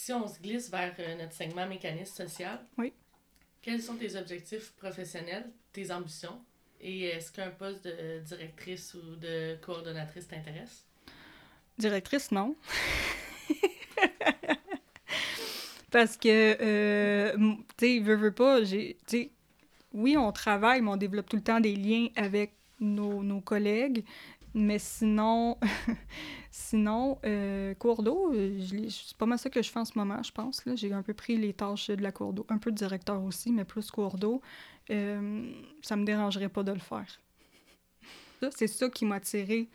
si on se glisse vers euh, notre segment mécanisme social, Oui. quels sont tes objectifs professionnels, tes ambitions? Et est-ce qu'un poste de directrice ou de coordonnatrice t'intéresse? Directrice, non. Parce que, euh, tu sais, veux, veux pas, j'ai, oui, on travaille, mais on développe tout le temps des liens avec nos, nos collègues. Mais sinon, sinon, euh, cours d'eau, euh, c'est pas mal ça que je fais en ce moment, je pense. J'ai un peu pris les tâches de la cours d'eau, un peu de directeur aussi, mais plus cours d'eau. Euh, ça me dérangerait pas de le faire. C'est ça qui m'a attiré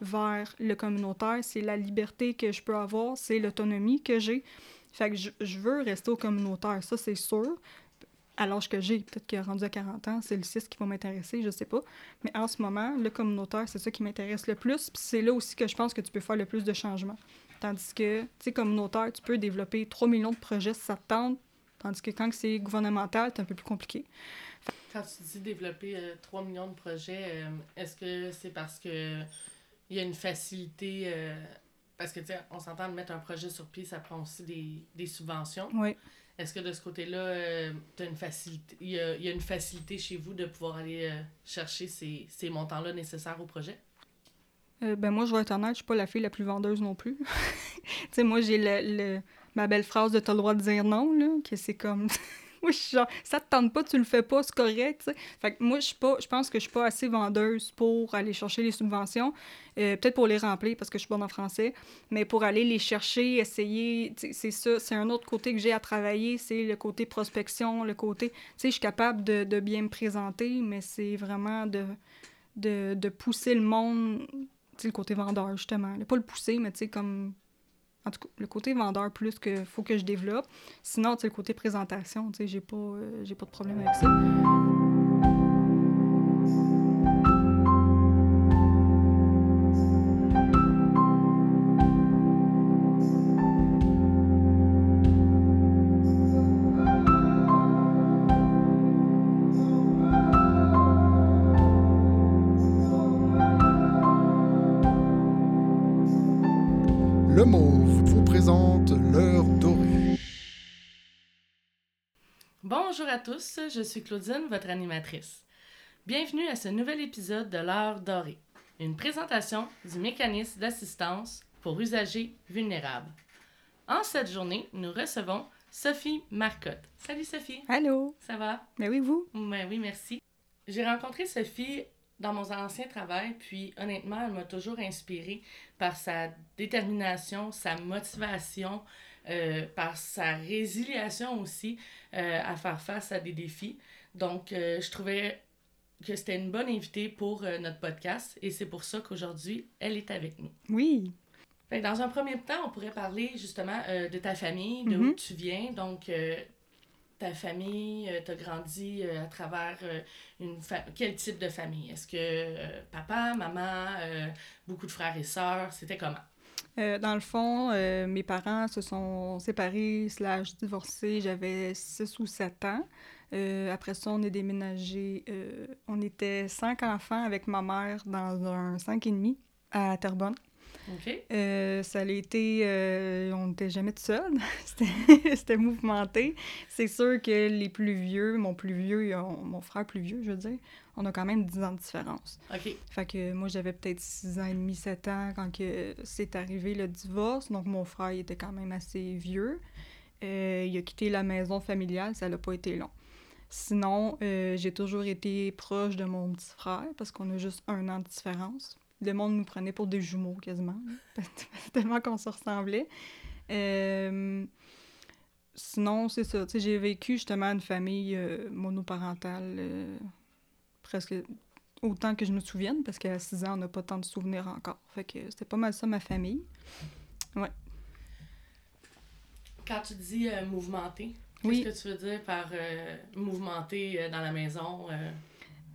vers le communautaire, c'est la liberté que je peux avoir, c'est l'autonomie que j'ai. Fait que je veux rester au communautaire, ça c'est sûr. À l'âge que j'ai, peut-être que rendu à 40 ans, c'est le 6 qui va m'intéresser, je sais pas. Mais en ce moment, le communautaire, c'est ça qui m'intéresse le plus. Puis c'est là aussi que je pense que tu peux faire le plus de changements. Tandis que, tu sais, communautaire, tu peux développer 3 millions de projets si ça te tente. Tandis que quand c'est gouvernemental, c'est un peu plus compliqué. Quand tu dis développer euh, 3 millions de projets, euh, est-ce que c'est parce que il y a une facilité euh, parce que tu sais, on s'entend de mettre un projet sur pied, ça prend aussi des, des subventions. Oui. Est-ce que de ce côté-là, euh, une facilité il y, a, y a une facilité chez vous de pouvoir aller euh, chercher ces, ces montants-là nécessaires au projet? Euh, ben moi, je vais être honnête, je suis pas la fille la plus vendeuse non plus. tu sais, moi, j'ai le, le- ma belle phrase de « t'as le droit de dire non », là, que c'est comme... moi, je suis genre, ça te tente pas, tu le fais pas, c'est correct. Fait que moi, je suis pas... Je pense que je suis pas assez vendeuse pour aller chercher les subventions. Euh, Peut-être pour les remplir, parce que je suis bonne en français, mais pour aller les chercher, essayer, c'est ça, c'est un autre côté que j'ai à travailler, c'est le côté prospection, le côté... Tu sais, je suis capable de, de bien me présenter, mais c'est vraiment de, de, de pousser le monde tu sais, le côté vendeur, justement. Pas le pousser, mais tu sais, comme... En tout cas, le côté vendeur plus que faut que je développe. Sinon, le côté présentation, tu sais, j'ai pas, euh, j'ai pas de problème avec ça. Bonjour à tous, je suis Claudine, votre animatrice. Bienvenue à ce nouvel épisode de l'heure dorée, une présentation du mécanisme d'assistance pour usagers vulnérables. En cette journée, nous recevons Sophie Marcotte. Salut Sophie, Allô? ça va? Ben oui, vous? Ben oui, merci. J'ai rencontré Sophie dans mon ancien travail, puis honnêtement, elle m'a toujours inspirée par sa détermination, sa motivation, euh, par sa résiliation aussi euh, à faire face à des défis. Donc, euh, je trouvais que c'était une bonne invitée pour euh, notre podcast et c'est pour ça qu'aujourd'hui, elle est avec nous. Oui. Fait dans un premier temps, on pourrait parler justement euh, de ta famille, de où Mhm. tu viens. Donc, euh, ta famille, tu as grandi euh, à travers euh, une quel type de famille? Est-ce que euh, papa, maman, euh, beaucoup de frères et sœurs, c'était comment? Euh, dans le fond, euh, mes parents se sont séparés slash divorcés. J'avais 6 ou 7 ans. Euh, après ça, on est déménagé. on était cinq enfants avec ma mère dans un 5,5 à Terrebonne. OK? Euh, ça a été... euh, on n'était jamais tout seul. C'était mouvementé. C'est sûr que les plus vieux, mon plus vieux, mon frère plus vieux, je veux dire, on a quand même 10 ans de différence. OK. Fait que moi, j'avais peut-être 6 ans et demi, 7 ans quand que c'est arrivé le divorce. Donc, mon frère, il était quand même assez vieux. Euh, il a quitté la maison familiale, ça n'a pas été long. Sinon, euh, j'ai toujours été proche de mon petit frère parce qu'on a juste un an de différence. Le monde nous prenait pour des jumeaux quasiment, tellement qu'on se ressemblait. Euh, sinon, c'est ça. J'ai vécu justement une famille monoparentale presque autant que je me souvienne, parce qu'à 6 ans, on n'a pas tant de souvenirs encore. Fait que c'était pas mal ça, ma famille. Quand tu dis euh, mouvementé, Oui. qu'est-ce que tu veux dire par euh, mouvementé euh, dans la maison? euh?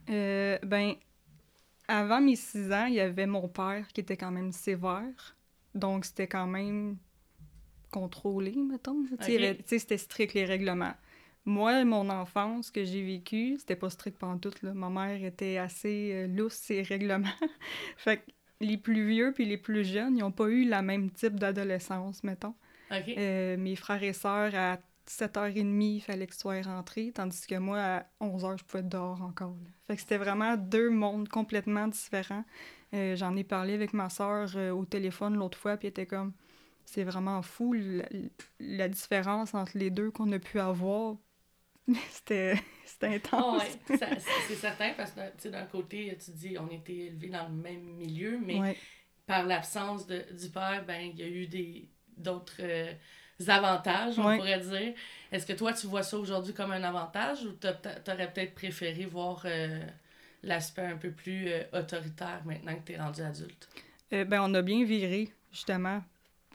Euh, ben, avant mes 6 ans, il y avait mon père qui était quand même sévère. Donc, c'était quand même contrôlé, mettons. Tu sais, il y Ok. avait- tu sais, c'était strict, les règlements. Moi, mon enfance que j'ai vécue, c'était pas strict pantoute, là. Ma mère était assez euh, lousse, ses règlements. fait que les plus vieux puis les plus jeunes, ils ont pas eu le même type d'adolescence, mettons. Euh, mes frères et sœurs, à 7h30, il fallait qu'ils soient rentrés, tandis que moi, à 11h, je pouvais être dehors encore. là. Fait que c'était vraiment deux mondes complètement différents. Euh, J'en ai parlé avec ma sœur euh, au téléphone l'autre fois, puis elle était comme... C'est vraiment fou, la, la différence entre les deux qu'on a pu avoir. c'était intense. ouais, ça- c'est certain parce que d'un côté, tu dis on était élevés dans le même milieu, mais Ouais. par l'absence du père, ben il y a eu d'autres euh, avantages, on Ouais. pourrait dire. Est-ce que toi tu vois ça aujourd'hui comme un avantage ou t'aurais peut-être préféré voir euh, l'aspect un peu plus euh, autoritaire maintenant que tu es rendu adulte? Ben, on a bien viré, justement.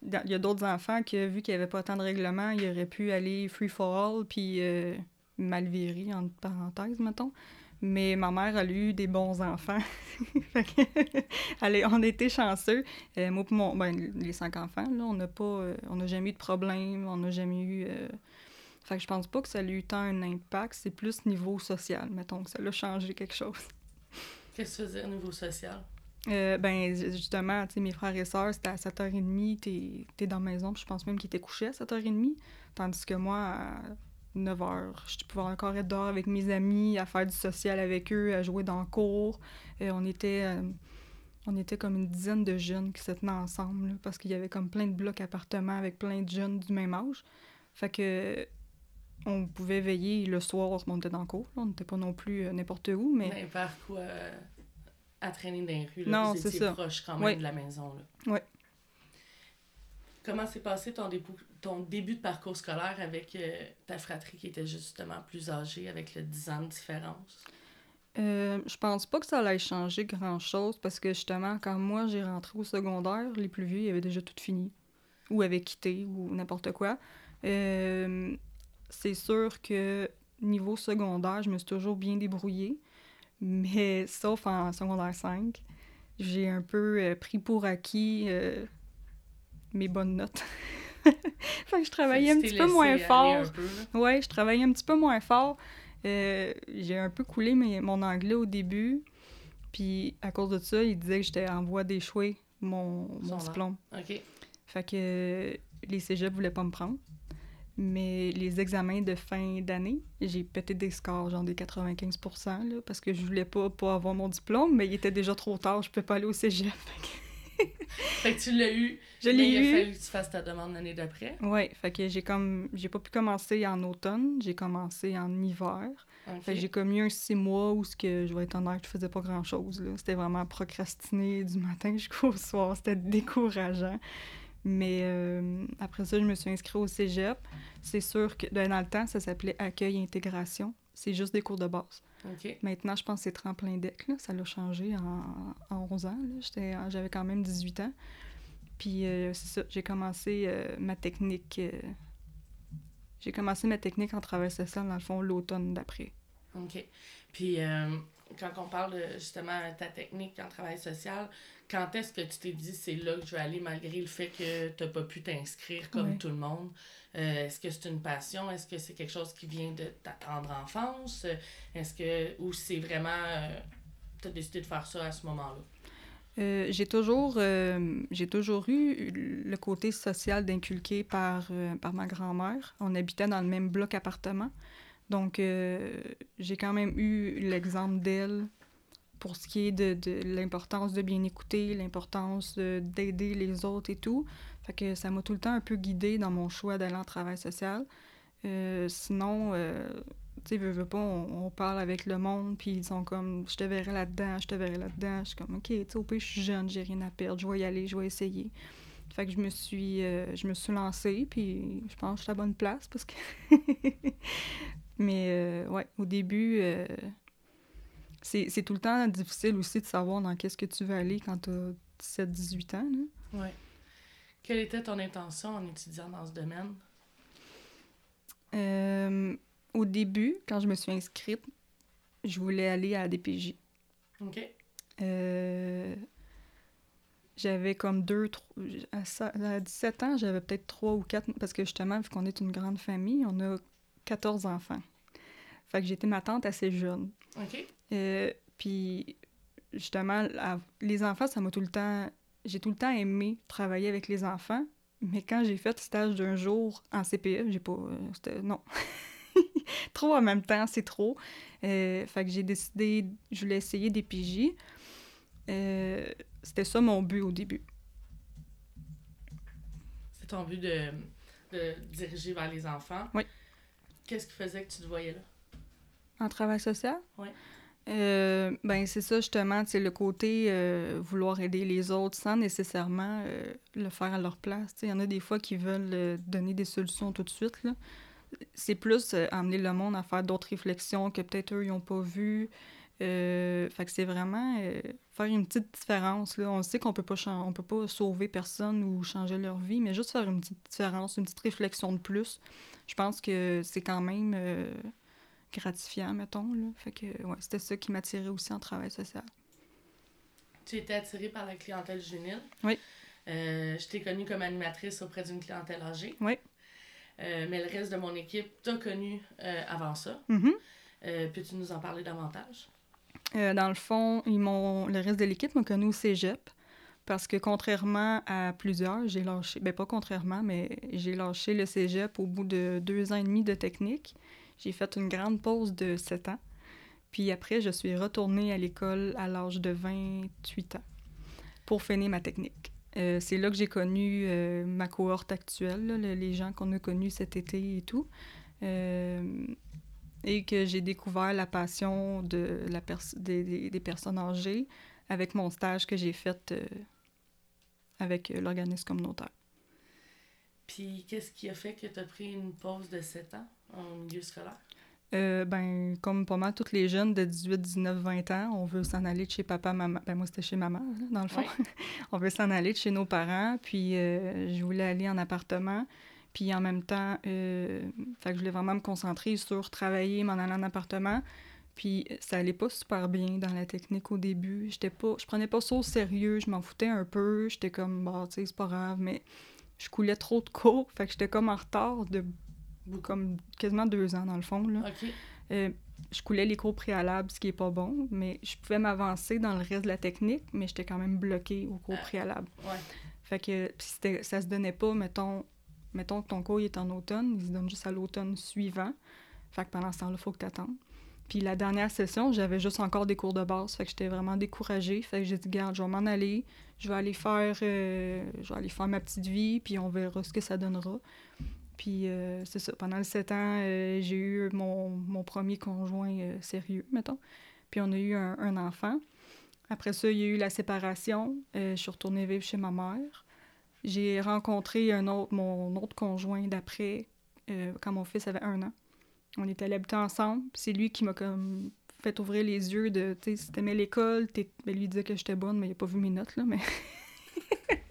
Il y a d'autres enfants qui, vu qu'il n'y avait pas tant de règlements, ils auraient pu aller free for all, puis euh, mal virer, entre parenthèses, mettons. Mais ma mère, elle a eu des bons enfants. Fait que, elle est- on était chanceux. Euh, moi, pour mon, ben, les cinq enfants, là, on n'a pas, euh, on n'a jamais eu de problème, on n'a jamais eu. euh, Fait que je pense pas que ça a eu tant un impact, c'est plus niveau social, mettons, que ça a changé quelque chose. Qu'est-ce que au niveau social? Euh, ben, ju- justement, tu sais, mes frères et sœurs, c'était à 7h30, t'es es dans la maison, puis je pense même qu'ils étaient couchés à 7h30. Tandis que moi, à 9h, je pouvais encore être dehors avec mes amis, à faire du social avec eux, à jouer dans le cours. Euh, on était... euh, on était comme une dizaine de jeunes qui se tenaient ensemble, là, parce qu'il y avait comme plein de blocs appartements avec plein de jeunes du même âge. Fait que on pouvait veiller le soir, on était dans le cours, là, on n'était pas non plus euh, n'importe où, mais... Vers quoi euh, à traîner dans les rues? Là, Non, vous c'est étiez ça. proche quand même Ouais. de la maison. Là. Ouais. Comment s'est passé ton, début, ton début de parcours scolaire avec euh, ta fratrie qui était justement plus âgée, avec le 10 ans de différence? Euh, je pense pas que ça allait changer grand-chose parce que justement, quand moi j'ai rentré au secondaire, les plus vieux ils avaient déjà tout fini ou avaient quitté ou n'importe quoi. Euh, c'est sûr que niveau secondaire, je me suis toujours bien débrouillée, mais sauf en secondaire 5, j'ai un peu euh, pris pour acquis mes bonnes notes. fait que je travaillais un petit peu moins fort. peu. Ouais, je travaillais un petit peu moins fort. Euh, j'ai un peu coulé mes- mon anglais au début. Puis à cause de ça, il disait que j'étais en voie d'échouer mon, mon diplôme. OK. Fait que euh, les cégeps voulaient pas me prendre. Mais les examens de fin d'année, j'ai pété des scores, genre des 95 là, parce que je voulais pas, pas avoir mon diplôme, mais il était déjà trop tard, je pouvais pas aller au cégep. Fait que tu l'as eu. Je l'ai il a eu. fallu que tu fasses ta demande l'année d'après. Ouais, fait que j'ai comme j'ai pas pu commencer en automne, j'ai commencé en hiver. Fait que j'ai comme eu un six mois où ce que je vais être honnête, je faisais pas grand chose. C'était vraiment procrastiner du matin jusqu'au soir. C'était décourageant. Mais euh, après ça, je me suis inscrite au cégep. C'est sûr que ben, dans le temps, ça s'appelait accueil et intégration. C'est juste des cours de base. Maintenant, je pense que c'est tremplin deck. Là. Ça l'a changé en, en 11 ans. J'avais quand même 18 ans. Puis euh, c'est ça, j'ai commencé euh, ma technique. euh, j'ai commencé ma technique en travail social, dans le fond, l'automne d'après. OK. Puis, euh, quand on parle de justement ta technique en travail social, quand est-ce que tu t'es dit c'est là que je vais aller malgré le fait que tu n'as pas pu t'inscrire comme tout le monde? Euh, est-ce que c'est une passion? Est-ce que c'est quelque chose qui vient de ta tendre enfance? Est-ce que. Ou c'est vraiment. tu as décidé de faire ça à ce moment-là? Euh, j'ai toujours, euh, toujours eu le côté social d'inculqué par, euh, par ma grand-mère. On habitait dans le même bloc appartement. Donc, j'ai quand même eu l'exemple d'elle pour ce qui est de, l'importance de bien écouter, l'importance de- d'aider les autres et tout. Ça m'a tout le temps un peu guidée dans mon choix d'aller en travail social. Sinon, tu sais, veux, veux pas, on, on parle avec le monde, puis ils sont comme, je te verrai là-dedans, je te verrai là-dedans. Je suis comme, OK, tu sais, au pire, je suis jeune, j'ai rien à perdre, je vais y aller, je vais essayer. Fait que je me suis, euh, je me suis lancée, puis je pense que je suis à la bonne place, parce que... Mais, euh, ouais, au début, euh, c'est tout le temps difficile aussi de savoir dans qu'est-ce que tu veux aller quand t'as 17-18 ans, là. Oui. Quelle était ton intention en étudiant dans ce domaine? Au début, quand je me suis inscrite, je voulais aller à la DPJ. OK. Euh, j'avais comme deux, trois, à, ça- à 17 ans, j'avais peut-être trois ou quatre, parce que justement, vu qu'on est une grande famille, on a 14 enfants. Fait que j'étais ma tante assez jeune. OK. Euh, puis, justement, la- les enfants, ça m'a tout le temps... J'ai tout le temps aimé travailler avec les enfants, Mais quand j'ai fait le stage d'un jour en CPE, j'ai pas... euh, non. trop en même temps, c'est trop. Euh, fait que j'ai décidé, je voulais essayer des PJ. Euh, c'était ça mon but au début. C'est ton but de, de diriger vers les enfants? Oui. Qu'est-ce qui faisait que tu te voyais là? En travail social? Oui. Euh, ben c'est ça justement, c'est le côté euh, vouloir aider les autres sans nécessairement euh, le faire à leur place. Il y en a des fois qui veulent donner des solutions tout de suite. là. C'est plus euh, amener le monde à faire d'autres réflexions que peut-être eux, ils n'ont pas vues. Euh, fait que c'est vraiment euh, faire une petite différence. Là. On sait qu'on peut pas chan- on peut pas sauver personne ou changer leur vie, mais juste faire une petite différence, une petite réflexion de plus. Je pense que c'est quand même euh, gratifiant, mettons. Là. Fait que ouais, c'était ça qui m'attirait aussi en travail social. Tu étais attirée par la clientèle juvénile? Oui. Je t'ai connue comme animatrice auprès d'une clientèle âgée. Oui. Euh, mais le reste de mon équipe t'a connue euh, avant ça. Mhm. Euh, Peux-tu nous en parler davantage? Dans le fond, ils m'ont, le reste de l'équipe m'a connu au cégep. Parce que contrairement à plusieurs, j'ai lâché, ben pas contrairement, mais j'ai lâché le cégep au bout de deux ans et demi de technique. J'ai fait une grande pause de sept ans. Puis après, je suis retournée à l'école à l'âge de 28 ans pour finir ma technique. Euh, c'est là que j'ai connu euh, ma cohorte actuelle, là, le- les gens qu'on a connus cet été et tout. Euh, et que j'ai découvert la passion de la pers- des, des- des personnes âgées avec mon stage que j'ai fait euh, avec euh, l'organisme communautaire. Puis qu'est-ce qui a fait que tu as pris une pause de 7 ans en milieu scolaire? Euh, ben, comme pas mal tous les jeunes de 18, 19, 20 ans, on veut s'en aller de chez papa, maman. Ben, moi, c'était chez maman, là, dans le fond. On veut s'en aller de chez nos parents. Puis, euh, je voulais aller en appartement. Puis, en même temps, euh, fait que je voulais vraiment me concentrer sur travailler, m'en aller en appartement. Puis, ça allait pas super bien dans la technique au début. J'étais pas, je prenais pas ça au sérieux. Je m'en foutais un peu. J'étais comme, bah, tu sais, c'est pas grave. Mais je coulais trop de cours. Fait que j'étais comme en retard de comme quasiment deux ans, dans le fond, là. Euh, je coulais les cours préalables, ce qui est pas bon, mais je pouvais m'avancer dans le reste de la technique, mais j'étais quand même bloquée au cours Ah. préalable. Ouais. Fait que ça se donnait pas, mettons, mettons que ton cours il est en automne, il se donne juste à l'automne suivant. Fait que pendant ce temps-là, il faut que tu attendes. Puis la dernière session, j'avais juste encore des cours de base, fait que j'étais vraiment découragée. Fait que j'ai dit, garde, je vais m'en aller, je vais aller faire, euh, je vais aller faire ma petite vie, puis on verra ce que ça donnera. Puis euh, c'est ça, pendant les sept ans, euh, j'ai eu mon, mon premier conjoint euh, sérieux, mettons. Puis on a eu un, enfant. Après ça, il y a eu la séparation. Je suis retournée vivre chez ma mère. J'ai rencontré un autre, mon autre conjoint d'après, quand mon fils avait un an. On était allés habiter ensemble. C'est lui qui m'a comme fait ouvrir les yeux de, tu sais, si t'aimais l'école, ben, lui disait que j'étais bonne, mais il a pas vu mes notes, là, mais...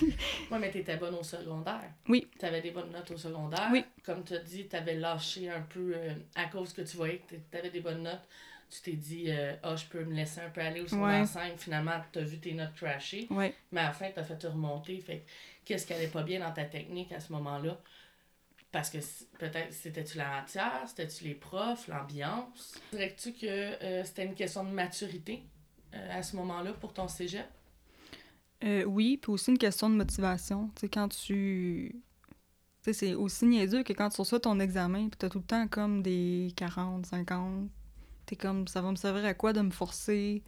Ouais, mais tu étais bonne au secondaire. Oui. Tu avais des bonnes notes au secondaire. Oui. Comme tu as dit, tu avais lâché un peu euh, à cause que tu voyais que tu avais des bonnes notes. Tu t'es dit, euh, ah, je peux me laisser un peu aller au secondaire Ouais. 5. Finalement, tu as vu tes notes crasher. Ouais. Mais à la fin, tu as fait te remonter. Fait que qu'est-ce qui allait pas bien dans ta technique à ce moment-là? Parce que peut-être c'était-tu la matière, c'était-tu les profs, l'ambiance? Dirais-tu que euh, c'était une question de maturité euh, à ce moment-là pour ton cégep? Euh, oui, puis aussi une question de motivation. Tu sais, quand tu... Tu sais, c'est aussi niaiseux que quand tu reçois ton examen, puis t'as tout le temps comme des 40, 50, t'es comme, ça va me servir à quoi de me forcer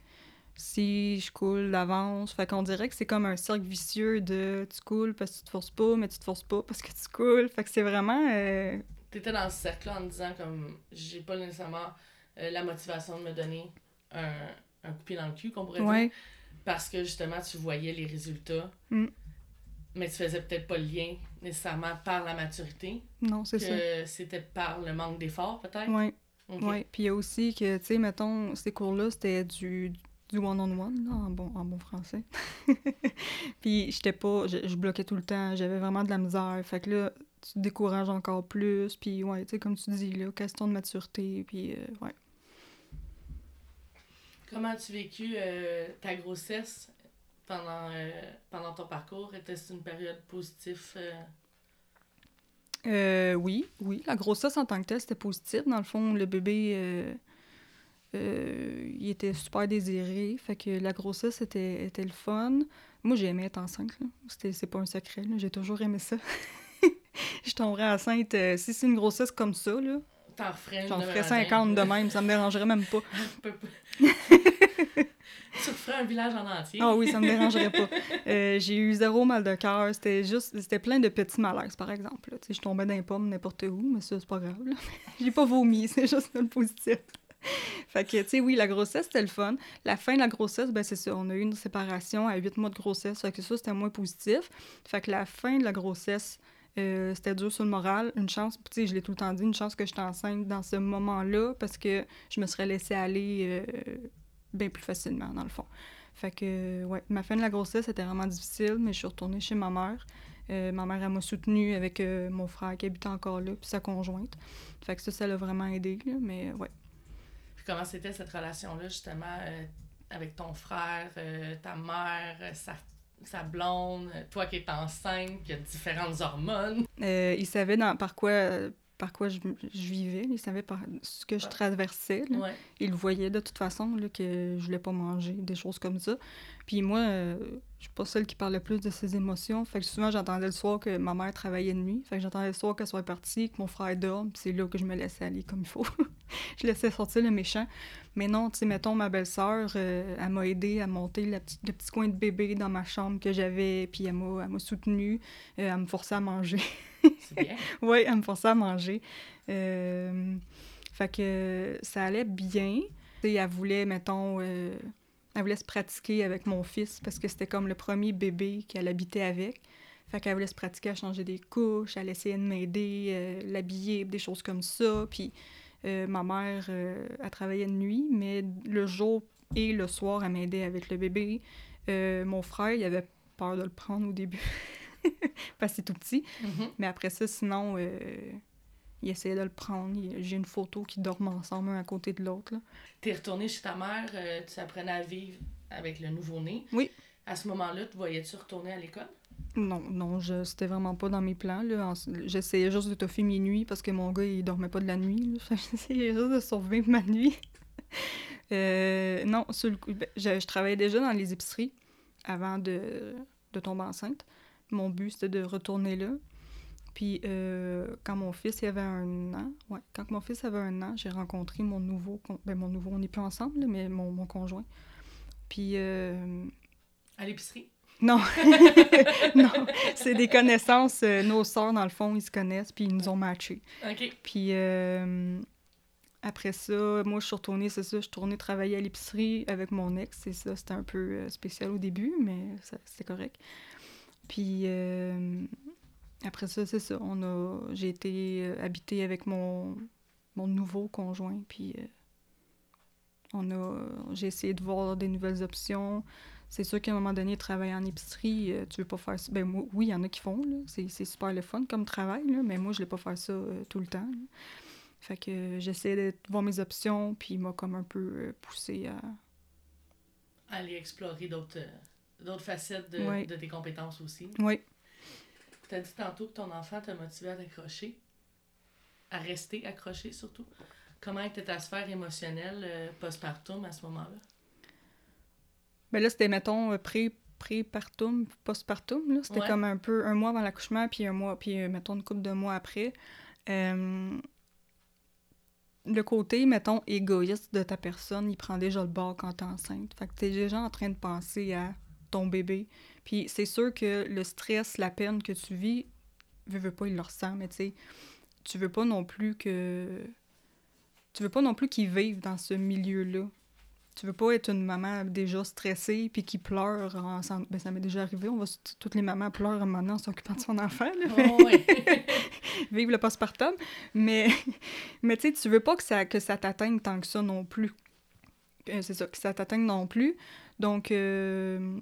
si je coule d'avance? Fait qu'on dirait que c'est comme un cercle vicieux de tu coules parce que tu te forces pas, mais tu te forces pas parce que tu coules. Fait que c'est vraiment... euh, T'étais dans ce cercle-là en disant comme j'ai pas nécessairement euh, la motivation de me donner un, un coup de pied dans le cul, qu'on pourrait dire. Parce que justement, tu voyais les résultats. Mm. Mais tu faisais peut-être pas le lien nécessairement par la maturité, non, c'est ça. c'était par le manque d'effort, peut-être? Ok. Oui, puis il y a aussi que, tu sais, mettons, ces cours-là, c'était du, du one-on-one, en, bon, en bon français. puis j'étais pas, je, je bloquais tout le temps, j'avais vraiment de la misère. Fait que là, tu te décourages encore plus, puis ouais, tu sais, comme tu dis, là, question de maturité, puis euh, ouais. Comment as-tu vécu euh, ta grossesse pendant, euh, pendant ton parcours? Était-ce une période positive? euh? Euh, oui, oui, la grossesse en tant que telle, c'était positif. Dans le fond, le bébé, il était super désiré. Fait que la grossesse était, était le fun. Moi, j'ai aimé être enceinte. C'est pas un secret. J'ai toujours aimé ça. je tomberais enceinte. si c'est une grossesse comme ça, là, T'en ferais j'en ferais matin. 50 de même. Ça me dérangerait même pas. Tu referais un village en entier. Ah oui, ça me dérangerait pas. Euh, j'ai eu zéro mal de cœur. C'était juste, c'était plein de petits malaises, par exemple. Tu sais, je tombais dans les pommes n'importe où, mais ça, c'est pas grave. j'ai pas vomi, c'est juste le positif. fait que, tu sais, oui, la grossesse, c'était le fun. La fin de la grossesse, ben c'est ça. On a eu une séparation à huit mois de grossesse. Fait que ça, c'était moins positif. Fait que la fin de la grossesse, euh, c'était dur sur le moral. Une chance, tu sais, je l'ai tout le temps dit, une chance que j'étais enceinte dans ce moment-là parce que je me serais laissée aller euh, bien plus facilement, dans le fond. Fait que, ouais, ma fin de la grossesse était vraiment difficile, mais je suis retournée chez ma mère. Euh, ma mère, elle m'a soutenue avec mon frère qui habitait encore là, puis sa conjointe. Fait que ça, ça l'a vraiment aidé, là, mais ouais. Puis comment c'était cette relation-là, justement, avec ton frère, ta mère, sa, sa blonde, toi qui es enceinte, qui a différentes hormones. Euh, il savait dans, par quoi, par quoi je, je vivais, il savait par ce que je traversais. Ouais. il voyait de toute façon, là, que je voulais pas manger, des choses comme ça. Puis moi, euh, je suis pas celle qui parle le plus de ses émotions. Fait que souvent, j'entendais le soir que ma mère travaillait de nuit. Fait que j'entendais le soir qu'elle soit partie, que mon frère dorme. Puis c'est là que je me laissais aller comme il faut. je laissais sortir le méchant. Mais non, tu sais, mettons, ma belle-sœur, euh, elle m'a aidé à monter la petite- le petit coin de bébé dans ma chambre que j'avais. Puis elle m'a elle m'a soutenue. Euh, elle me forçait à manger. C'est bien. Oui, elle me forçait à manger. Euh, fait que ça allait bien. Tu sais, elle voulait, mettons, euh, elle voulait se pratiquer avec mon fils parce que c'était comme le premier bébé qu'elle habitait avec. Fait qu'elle voulait se pratiquer à changer des couches, elle essayait de m'aider, l'habiller, des choses comme ça. Puis euh, ma mère, euh, elle travaillait de nuit, mais le jour et le soir, elle m'aidait avec le bébé. Euh, mon frère, il avait peur de le prendre au début parce que c'est tout petit. Mhm. Mais après ça, sinon, il essayait de le prendre. J'ai une photo qui dorment ensemble, un à côté de l'autre. T'es retournée chez ta mère, tu apprenais à vivre avec le nouveau-né. Oui. À ce moment-là, tu voyais-tu retourner à l'école? Non, non, je, c'était vraiment pas dans mes plans. J'essayais juste de toffer mes nuits parce que mon gars, il dormait pas de la nuit. J'essayais juste de survivre ma nuit. Euh, non, sur le coup, ben, je, travaillais déjà dans les épiceries avant de, tomber enceinte. Mon but, c'était de retourner là. Puis euh, quand mon fils il avait un an, quand mon fils avait un an, j'ai rencontré mon nouveau, ben mon nouveau, on n'est plus ensemble, mais mon, mon conjoint. Puis euh, À l'épicerie? Non, non, c'est des connaissances. euh, nos sœurs, dans le fond, ils se connaissent, puis ils nous ont matchés. OK. Puis euh, après ça, moi, je suis retournée, c'est ça, je suis retournée travailler à l'épicerie avec mon ex. C'est ça, c'était un peu euh, spécial au début, mais c'était correct. Puis euh, après ça, c'est ça, on a, j'ai été habitée avec mon, mon nouveau conjoint, puis on a, j'ai essayé de voir des nouvelles options. C'est sûr qu'à un moment donné, travailler en épicerie, euh, tu veux pas faire ça. Ben moi, oui, il y en a qui font, là. C'est, super le fun comme travail, là, mais moi, je voulais pas faire ça euh, tout le temps. là. Fait que euh, j'essayais de voir mes options, puis il m'a comme un peu euh, poussé à... Aller explorer d'autres d'autres facettes de, Ouais. de tes compétences aussi. Oui. T'as dit tantôt que ton enfant t'a motivé à t'accrocher, à rester accroché surtout. Comment était ta sphère émotionnelle postpartum à ce moment-là? Ben là, c'était, mettons, euh, pré pré-partum, postpartum, là. C'était Ouais. comme un peu un mois avant l'accouchement, puis un mois, puis euh, mettons une couple de mois après. Euh, le côté, mettons, égoïste de ta personne, il prend déjà le bord quand t'es enceinte. Fait que t'es déjà en train de penser à ton bébé. Puis c'est sûr que le stress, la peine que tu vis, veux, veux pas, il le ressent, mais tu sais, tu veux pas non plus que... Tu veux pas non plus qu'il vive dans ce milieu-là. Tu veux pas être une maman déjà stressée puis qui pleure en ben, ça m'est déjà arrivé on va toutes les mamans pleurent maintenant en s'occupant de son enfant là, mais- Oh, vive le postpartum mais mais tu sais tu veux pas que ça que ça t'atteigne tant que ça non plus Euh, c'est ça que ça t'atteigne non plus donc euh,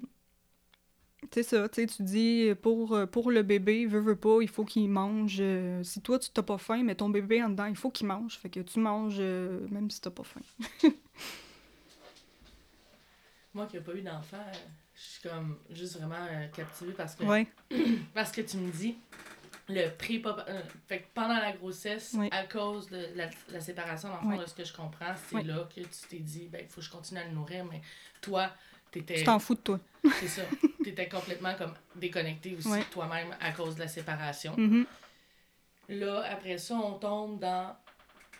c'est ça, tu sais, tu dis pour, pour le bébé, veut, veut pas, il faut qu'il mange. euh, si toi, tu t'as pas faim, mais ton bébé en dedans, il faut qu'il mange. Fait que tu manges euh, même si t'as pas faim. Moi qui n'ai pas eu d'enfant, euh, je suis comme juste vraiment euh, captivée parce que, Ouais, parce que tu me dis le pré euh, fait que pendant la grossesse, Oui. à cause de la, la séparation, fond, Oui. de ce que je comprends, c'est Oui. là que tu t'es dit, ben, il faut que je continue à le nourrir, mais toi, t'étais... Tu t'en fous de toi. C'est ça. T'étais complètement comme déconnecté aussi toi-même à cause de la séparation. Mhm. Là, après ça, on tombe dans...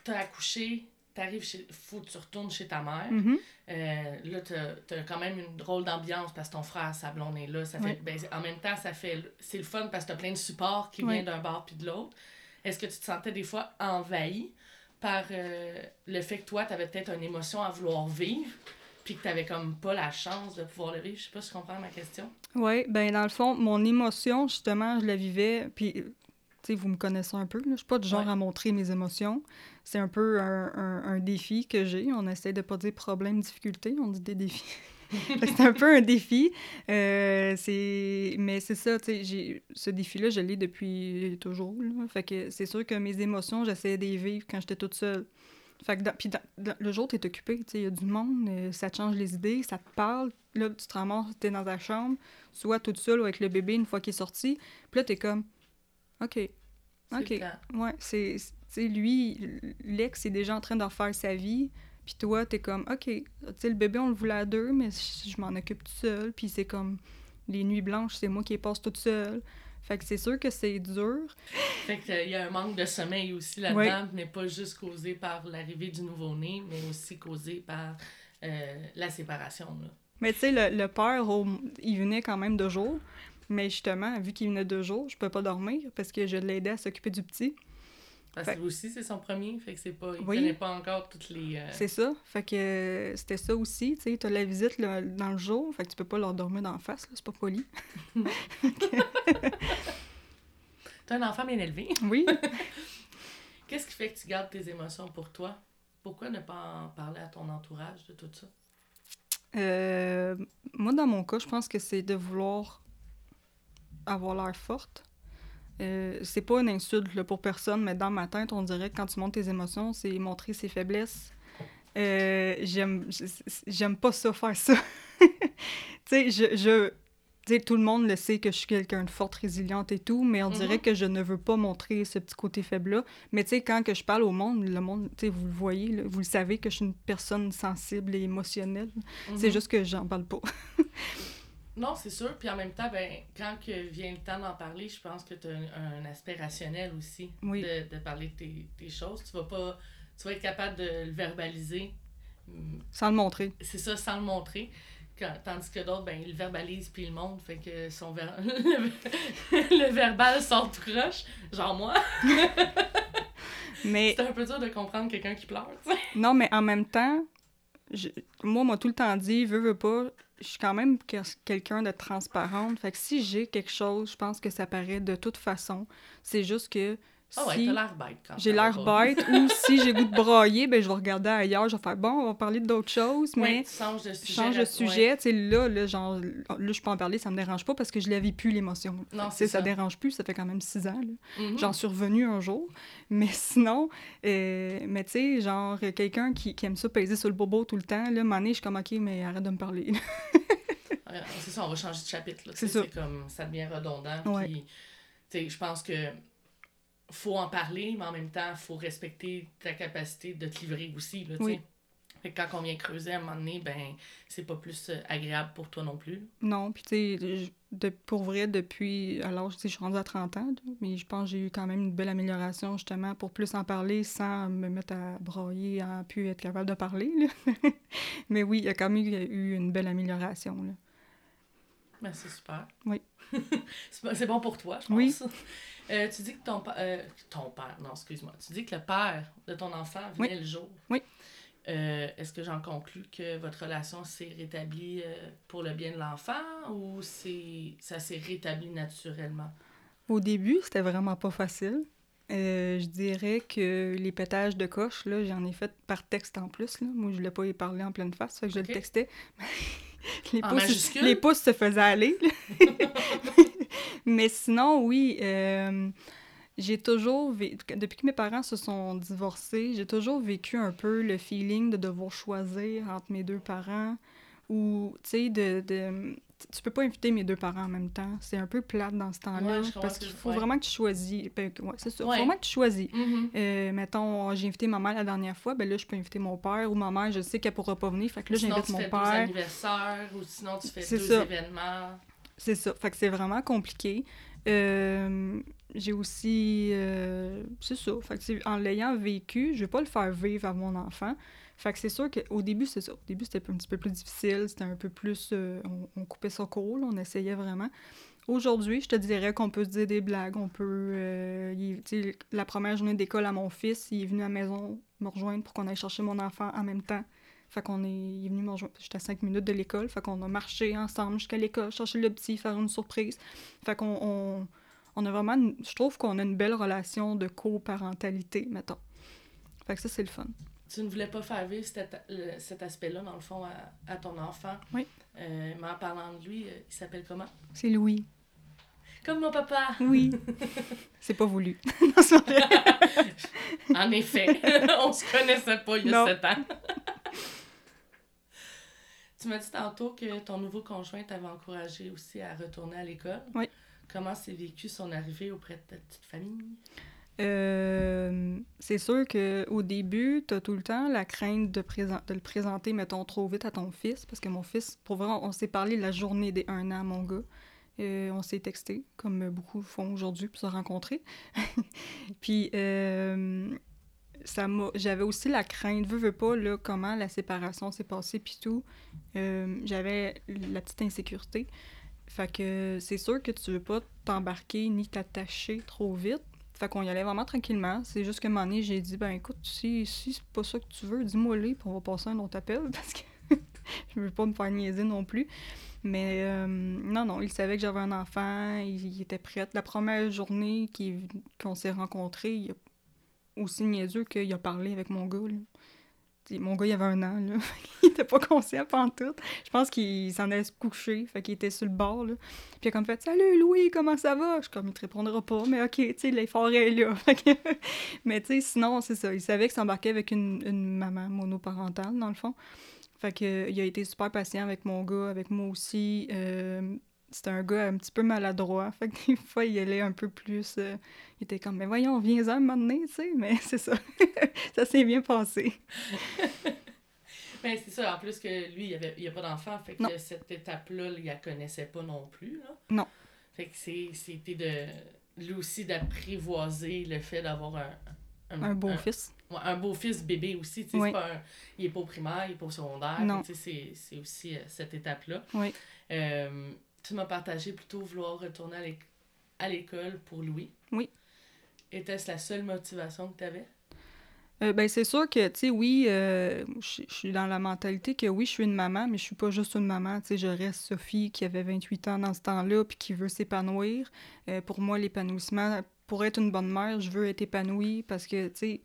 T'as accouché, t'arrives chez... Faut que tu retournes chez ta mère. Mhm. Euh, là, t'as t'as quand même une drôle d'ambiance parce que ton frère, sa blonde est là. Ça fait, ben, en même temps, ça fait c'est le fun parce que t'as plein de support qui Ouais. vient d'un bord puis de l'autre. Est-ce que tu te sentais des fois envahi par euh, le fait que toi, t'avais peut-être une émotion à vouloir vivre puis que t'avais comme pas la chance de pouvoir le vivre? Je sais pas si tu comprends ma question. Oui, ben dans le fond, mon émotion, justement, je la vivais, puis, tu sais, vous me connaissez un peu, là, je suis pas du genre Ouais. à montrer mes émotions. C'est un peu un, un- un défi que j'ai. On essaie de pas dire problème, difficulté, on dit des défis. C'est un peu un défi. Euh. Mais c'est ça, tu sais, ce défi-là, je l'ai depuis toujours. là. Fait que c'est sûr que mes émotions, j'essayais de les vivre quand j'étais toute seule. Fait que dans- puis dans- dans- le jour, t'es occupé, tu sais, il y a du monde, euh, ça te change les idées, ça te parle. Là, tu te ramasses, t'es dans ta chambre, soit toute seule ou avec le bébé une fois qu'il est sorti. Puis là, t'es comme, OK, OK. Ouais, c'est... sais, lui, l'ex est déjà en train de refaire sa vie. Puis toi, t'es comme, OK, tu sais, le bébé, on le voulait à deux, mais je je m'en occupe toute seule. Puis c'est comme, les nuits blanches, c'est moi qui les passe toute seule. Fait que c'est sûr que c'est dur. Fait qu'il y a un manque de sommeil aussi là-dedans, mais pas juste causé par l'arrivée du nouveau-né, mais aussi causé par euh, la séparation. Là. Mais tu sais, le, le père, il venait quand même deux jours. Mais justement, vu qu'il venait deux jours, je peux pas dormir parce que je l'aidais à s'occuper du petit. Parce que aussi, c'est son premier, fait que c'est pas. Il Oui. connaît pas encore toutes les. euh, C'est ça. Fait que euh, c'était ça aussi. Tu sais, t'as la visite le- dans le jour. Fait que tu peux pas leur dormir d'en face, là, c'est pas poli. T'as un enfant bien élevé. Oui. Qu'est-ce qui fait que tu gardes tes émotions pour toi? Pourquoi ne pas en parler à ton entourage de tout ça? Euh, moi, dans mon cas, je pense que c'est de vouloir avoir l'air forte. Euh, c'est pas une insulte là, pour personne, mais dans ma tête, on dirait que quand tu montres tes émotions, c'est montrer ses faiblesses. Euh, j'aime j'aime pas ça, faire ça. tu sais, je, je tout le monde le sait que je suis quelqu'un de forte, résiliente et tout, mais on dirait Mhm. que je ne veux pas montrer ce petit côté faible-là. Mais tu sais, quand que je parle au monde, le monde, tu vous le voyez, là, vous le savez que je suis une personne sensible et émotionnelle. C'est Mhm. juste que j'en parle pas. Non, c'est sûr. Puis en même temps, ben, quand que vient le temps d'en parler, je pense que tu as un, un aspect rationnel aussi Oui. de, de parler de tes, tes choses. Tu vas pas. Tu vas être capable de le verbaliser. Sans le montrer. C'est ça, sans le montrer. Quand- tandis que d'autres, ben, ils le verbalisent puis ils le montrent. Fait que son ver- le verbal sort tout croche. Genre moi. Mais C'est un peu dur de comprendre quelqu'un qui pleure, non, mais en même temps, je- moi, m'a tout le temps dit, veux, veux pas, je suis quand même que- quelqu'un de transparente. Fait que si j'ai quelque chose, je pense que ça paraît de toute façon. C'est juste que Ah ouais, si t'as l'air bête quand j'ai l'air bête ou si j'ai goût de brailler, ben je vais regarder ailleurs, je vais faire bon, on va parler d'autres choses, mais tu changes de sujet. change de sujet. Tu sais, là, là, genre, là, je peux en parler, ça me dérange pas parce que je la vis plus, l'émotion. Non, c'est ça ça. dérange plus, ça fait quand même six ans, là. Mhm. J'en suis revenue un jour. Mais sinon, euh, mais tu sais, genre, quelqu'un qui, qui aime ça peser sur le bobo tout le temps, là, donné, je suis comme, OK, mais arrête de me parler. C'est ça, on va changer de chapitre. C'est ça. Comme, ça devient redondant. Ouais. Puis, tu sais, je pense que faut en parler, mais en même temps, faut respecter ta capacité de te livrer aussi, là, Oui. sais. Fait que quand on vient creuser à un moment donné, ben, c'est pas plus euh, agréable pour toi non plus. non, puis tu sais, pour vrai, depuis, alors, je suis rendue à 30 ans, mais je pense que j'ai eu quand même une belle amélioration, justement, pour plus en parler sans me mettre à broyer, à plus être capable de parler, là. mais oui, il y a quand même eu une belle amélioration, là. Ben, c'est super. Oui. c'est bon- c'est bon pour toi, je pense. Oui. Euh, tu dis que ton, euh, ton père, non, excuse-moi. Tu dis que le père de ton enfant venait le jour. Oui. Euh, Est-ce que j'en conclus que votre relation s'est rétablie pour le bien de l'enfant ou ça s'est rétabli naturellement? Au début, c'était vraiment pas facile. Je dirais que les pétages de coche, là, j'en ai fait par texte en plus. Là. Moi, je voulais pas y parler en pleine face, fait que je le textais. les, pouces, les pouces se faisaient aller. Mais sinon, oui, euh, j'ai toujours... vé- Depuis que mes parents se sont divorcés, j'ai toujours vécu un peu le feeling de devoir choisir entre mes deux parents ou, tu sais, de, de... Tu peux pas inviter mes deux parents en même temps. C'est un peu plate dans ce temps-là. Ouais, parce qu'il faut ouais. vraiment que tu choisis. Ben, ouais, c'est ça. Ouais. Faut vraiment que tu choisis. Mhm. Euh, mettons, j'ai invité ma mère la dernière fois, ben là, je peux inviter mon père ou ma mère, je sais qu'elle pourra pas venir, fait que là, Sinon, j'invite tu mon fais deux père. anniversaires ou sinon tu fais deux ça. événements. C'est ça. Fait que c'est vraiment compliqué. Euh, j'ai aussi. euh, c'est ça. Fait que en l'ayant vécu, je vais pas le faire vivre à mon enfant. Fait que c'est sûr qu'au début, c'est ça. Au début, c'était un petit peu plus difficile. C'était un peu plus. euh, on, coupait ça court, là, on essayait vraiment. Aujourd'hui, je te dirais qu'on peut se dire des blagues. On peut. la première journée d'école à mon fils, il est venu à la maison me rejoindre pour qu'on aille chercher mon enfant en même temps. Fait qu'on est, il est venu me rejoindre. J'étais à 5 minutes de l'école. Fait qu'on a marché ensemble jusqu'à l'école, chercher le petit, faire une surprise. Fait qu'on on, on a vraiment. une- je trouve qu'on a une belle relation de coparentalité, mettons. Fait que ça, c'est le fun. Tu ne voulais pas faire vivre cet, cet aspect-là, dans le fond, à, à ton enfant? Oui. Euh, mais en parlant de lui, euh, il s'appelle comment? C'est Louis. Comme mon papa! Oui. c'est pas voulu. Non. En effet, on se connaissait pas il y a sept ans. Tu m'as dit tantôt que ton nouveau conjoint t'avait encouragé aussi à retourner à l'école. Oui. Comment s'est vécu son arrivée auprès de ta petite famille? Euh, c'est sûr qu'au début, tu as tout le temps la crainte de, de le présenter, mettons, trop vite à ton fils. Parce que mon fils, pour vrai, on s'est parlé la journée des un an, mon gars. Euh, on s'est texté, comme beaucoup font aujourd'hui, puis se rencontrer. puis, euh, J'avais aussi la crainte, veux, veux pas, là, comment la séparation s'est passée, puis tout. Euh, j'avais la petite insécurité. Fait que c'est sûr que tu veux pas t'embarquer ni t'attacher trop vite. Fait qu'on y allait vraiment tranquillement. C'est juste que un moment donné, j'ai dit, ben écoute, si, si c'est pas ça que tu veux, dis-moi les, puis on va passer un autre appel, parce que je veux pas me faire niaiser non plus. Mais euh, non, non, il savait que j'avais un enfant, il, était prêt. La première journée qu'on s'est rencontrés, il a aussi niaiseux qu'il a parlé avec mon gars. là. Mon gars, il avait un an, là. il était pas conscient pendant tout. Je pense qu'il s'en allait se coucher, fait qu'il était sur le bord, là. Puis il a comme fait « Salut Louis, comment ça va? » Je suis comme « Il te répondra pas, mais ok, tu sais, l'effort est là. » Mais tu sinon, c'est ça. Il savait qu'il s'embarquait avec une, maman monoparentale, dans le fond. Fait que il a été super patient avec mon gars, avec moi aussi. Euh, c'était un gars un petit peu maladroit. Fait que des fois, il allait un peu plus... euh, il était comme « Mais voyons, viens-en un moment donné, tu sais. » Mais c'est ça. ça s'est bien passé. Ben, c'est ça, en plus que lui, il avait, il a pas d'enfant, fait que Non. cette étape-là, il la connaissait pas non plus, là. Non. Fait que c'est, c'était de, lui aussi d'apprivoiser le fait d'avoir un... Un beau fils. ouais, un beau fils bébé aussi, tu sais, Oui. Il est pas au primaire, il est pas au secondaire, c'est aussi euh, cette étape-là. Oui. Euh, tu m'as partagé plutôt vouloir retourner à l'éc- à l'école pour Louis. Oui. Était-ce la seule motivation que tu avais? Euh, ben, c'est sûr que, tu sais, oui, euh, je suis dans la mentalité que oui, je suis une maman, mais je suis pas juste une maman. Tu sais, je reste Sophie qui avait 28 ans dans ce temps-là puis qui veut s'épanouir. Euh, pour moi, l'épanouissement, pour être une bonne mère, je veux être épanouie parce que, tu sais,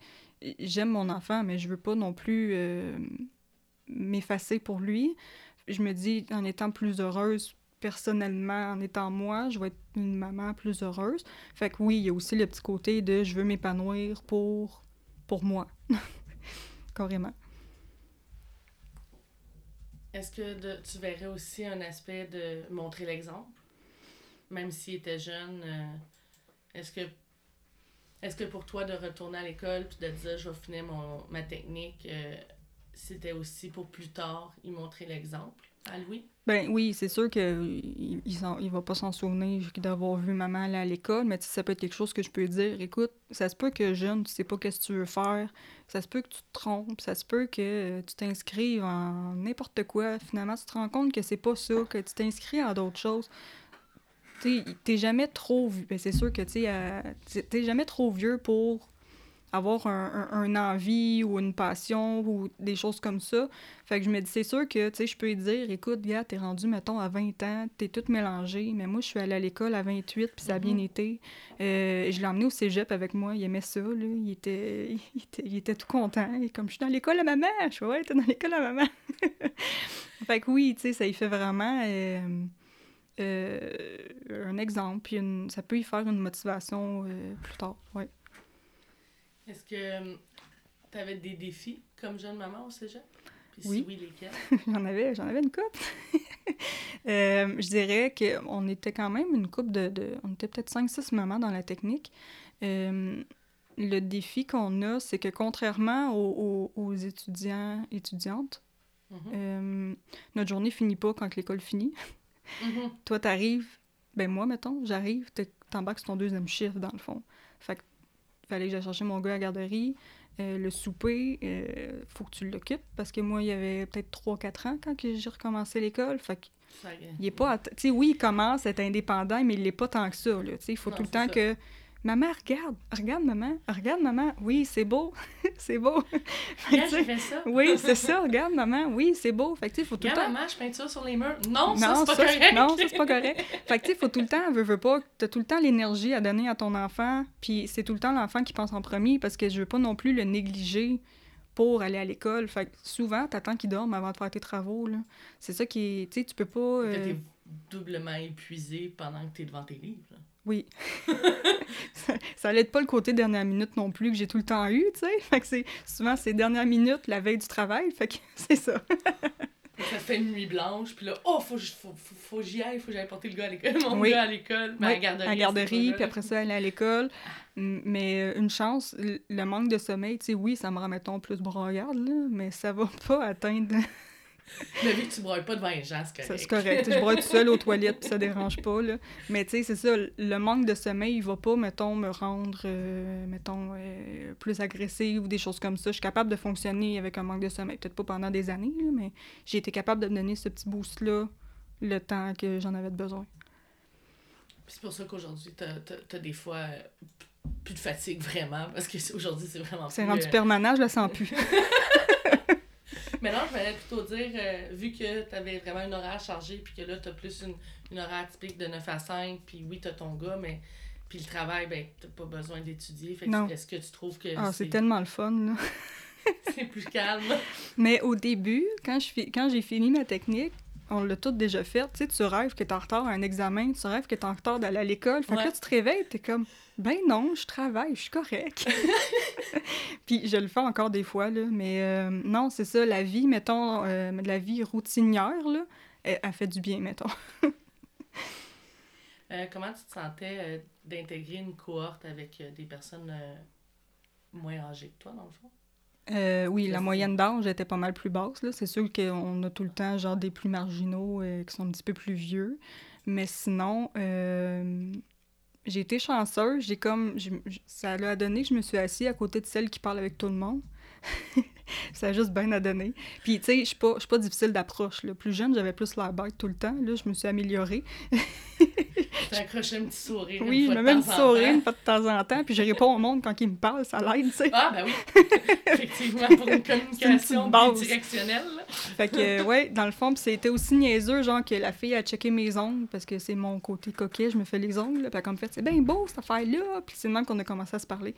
j'aime mon enfant, mais je veux pas non plus m'effacer pour lui. Je me dis, en étant plus heureuse personnellement, en étant moi, je vais être une maman plus heureuse. Fait que oui, il y a aussi le petit côté de je veux m'épanouir pour pour moi. Carrément. Est-ce que tu verrais aussi un aspect de montrer l'exemple? Même s'il était jeune, euh, est-ce que est-ce que pour toi de retourner à l'école puis de dire je vais finir mon, ma technique, euh, c'était aussi pour plus tard y montrer l'exemple à Louis? Ben oui, c'est sûr qu'il il, s'en- il va pas s'en souvenir d'avoir vu maman aller à l'école, mais ça peut être quelque chose que je peux dire. Écoute, ça se peut que jeune, tu sais pas qu'est-ce que tu veux faire, ça se peut que tu te trompes, ça se peut que euh, tu t'inscrives en n'importe quoi. Finalement, tu te rends compte que c'est pas ça, que tu t'inscris à d'autres choses. Tu t'es jamais trop. Ben, c'est sûr que tu euh, t'es jamais trop vieux pour avoir un, un, un envie ou une passion ou des choses comme ça. Fait que je me dis, c'est sûr que, tu sais, je peux lui dire, écoute, gars, t'es rendu, mettons, à 20 ans, t'es toute mélangée, mais moi, je suis allée à l'école à 28, puis ça a bien Mhm. été. Euh, je l'ai emmené au cégep avec moi, il aimait ça, là. Il était, il était, il était tout content. Et comme, je suis dans l'école à maman, je fais, ouais, t'es dans l'école à maman. fait que oui, tu sais, ça y fait vraiment euh, euh, un exemple, puis une- ça peut y faire une motivation plus tard, ouais. Est-ce que tu avais des défis comme jeune maman au cégep? Puis Oui. si oui, lesquels? j'en avais, j'en avais une coupe. Euh, je dirais qu'on était quand même une coupe de, de- On était peut-être 5-6 mamans dans la technique. Euh, le défi qu'on a, c'est que contrairement aux, aux- aux étudiants, étudiantes, Mhm. euh, notre journée finit pas quand l'école finit. Mhm. Toi, t'arrives, ben moi, mettons, j'arrive, t'embarques sur ton deuxième chiffre, dans le fond. Fait que fallait que j'aille chercher mon gars à la garderie, euh, le souper, euh, faut que tu l'occupes, parce que moi, il y avait peut-être 3-4 ans quand que j'ai recommencé l'école, fait Ça- qu'il est pas... Tu sais, oui, il commence à être indépendant, mais il l'est pas tant que ça, là, tu sais, il faut Non, tout le temps ça. que... Maman, regarde, regarde, maman, regarde, maman, oui, c'est beau, c'est beau. Fait j'ai fait ça. oui, c'est ça, regarde, maman, oui, c'est beau. Fait que, tu faut tout le temps... maman, je peinture sur les murs. Non, ça, Non, c'est pas ça, correct. non, ça, c'est pas correct. Fait que, tu sais, faut tout le temps, veux, veux pas, t'as tout le temps l'énergie à donner à ton enfant, puis c'est tout le temps l'enfant qui pense en premier, parce que je veux pas non plus le négliger pour aller à l'école. Fait que souvent, t'attends qu'il dorme avant de faire tes travaux, là. C'est ça qui est... Tu sais, tu peux pas... Euh, t'es doublement épuisé pendant que t'es devant tes livres. là. Oui. ça, être pas le côté dernière minute non plus que j'ai tout le temps eu, tu sais. Fait que c'est... Souvent, c'est dernière minute, la veille du travail, fait que c'est ça. Ça fait une nuit blanche, puis là, oh, faut, faut, faut, faut j'y aille, faut que j'aille porter le gars à l'école, mon Oui. gars à l'école, mais à la garderie. à la garderie, puis après ça, aller à l'école. Mais euh, une chance, le manque de sommeil, tu sais, oui, ça me rend, mettons, plus broyarde, là, mais ça va pas atteindre... Mais vu que tu broyes pas devant les gens, c'est correct. c'est correct. Je broie tout seul aux toilettes, puis ça dérange pas, là. Mais tu sais, c'est ça, le manque de sommeil, il va pas, mettons, me rendre, euh, mettons, euh, plus agressive ou des choses comme ça. Je suis capable de fonctionner avec un manque de sommeil. Peut-être pas pendant des années, là, mais j'ai été capable de me donner ce petit boost-là le temps que j'en avais besoin. C'est pour ça qu'aujourd'hui, t'as, t'as, t'as des fois euh, plus de fatigue vraiment, parce que c'est- aujourd'hui, c'est vraiment C'est rendu euh, permanent, je le sens plus. Mais non, je m'allais plutôt dire, euh, vu que tu avais vraiment une horaire chargée, puis que là, tu as plus une, une horaire typique de 9 à 5, puis oui, tu as ton gars, mais puis le travail, ben, tu pas besoin d'étudier. Fait que est-ce que tu trouves que Ah, c'est tellement le fun, là. c'est plus calme? Mais au début, quand je fi- quand j'ai fini ma technique, on l'a tout déjà fait. Tu sais, tu rêves que t'es en retard à un examen, tu rêves que t'es en retard d'aller à l'école. Fait que là, tu te réveilles, t'es comme, ben non, je travaille, je suis correct. Puis je le fais encore des fois, là. Mais euh, non, c'est ça, la vie, mettons, euh, la vie routinière, là, elle, elle fait du bien, mettons. Euh, comment tu te sentais euh, d'intégrer une cohorte avec euh, des personnes euh, moins âgées que toi, dans le fond? Euh, oui, la moyenne d'âge était pas mal plus basse. Là. C'est sûr qu'on a tout le temps genre des plus marginaux euh, qui sont un petit peu plus vieux. Mais sinon, euh, j'ai été chanceuse. J'ai comme. ça a donné je me suis assise à côté de celle qui parle avec tout le monde. ça a juste bien à donner. Puis, tu sais, je suis pas, je suis pas difficile d'approche. là. Plus jeune, j'avais plus la bête tout le temps. Là, je me suis améliorée. Tu accroché un petit sourire. Oui, je me mets temps en sourire une fois de temps en temps. Puis, je réponds au monde quand ils me parlent. Ça l'aide, tu sais. Ah, ben oui. Effectivement, pour une communication bidirectionnelle. Fait que, euh, ouais, dans le fond, c'était aussi niaiseux, genre que la fille a checké mes ongles, parce que c'est mon côté coquet, je me fais les ongles, puis elle a comme fait, c'est bien beau cette affaire-là, puis c'est même qu'on a commencé à se parler.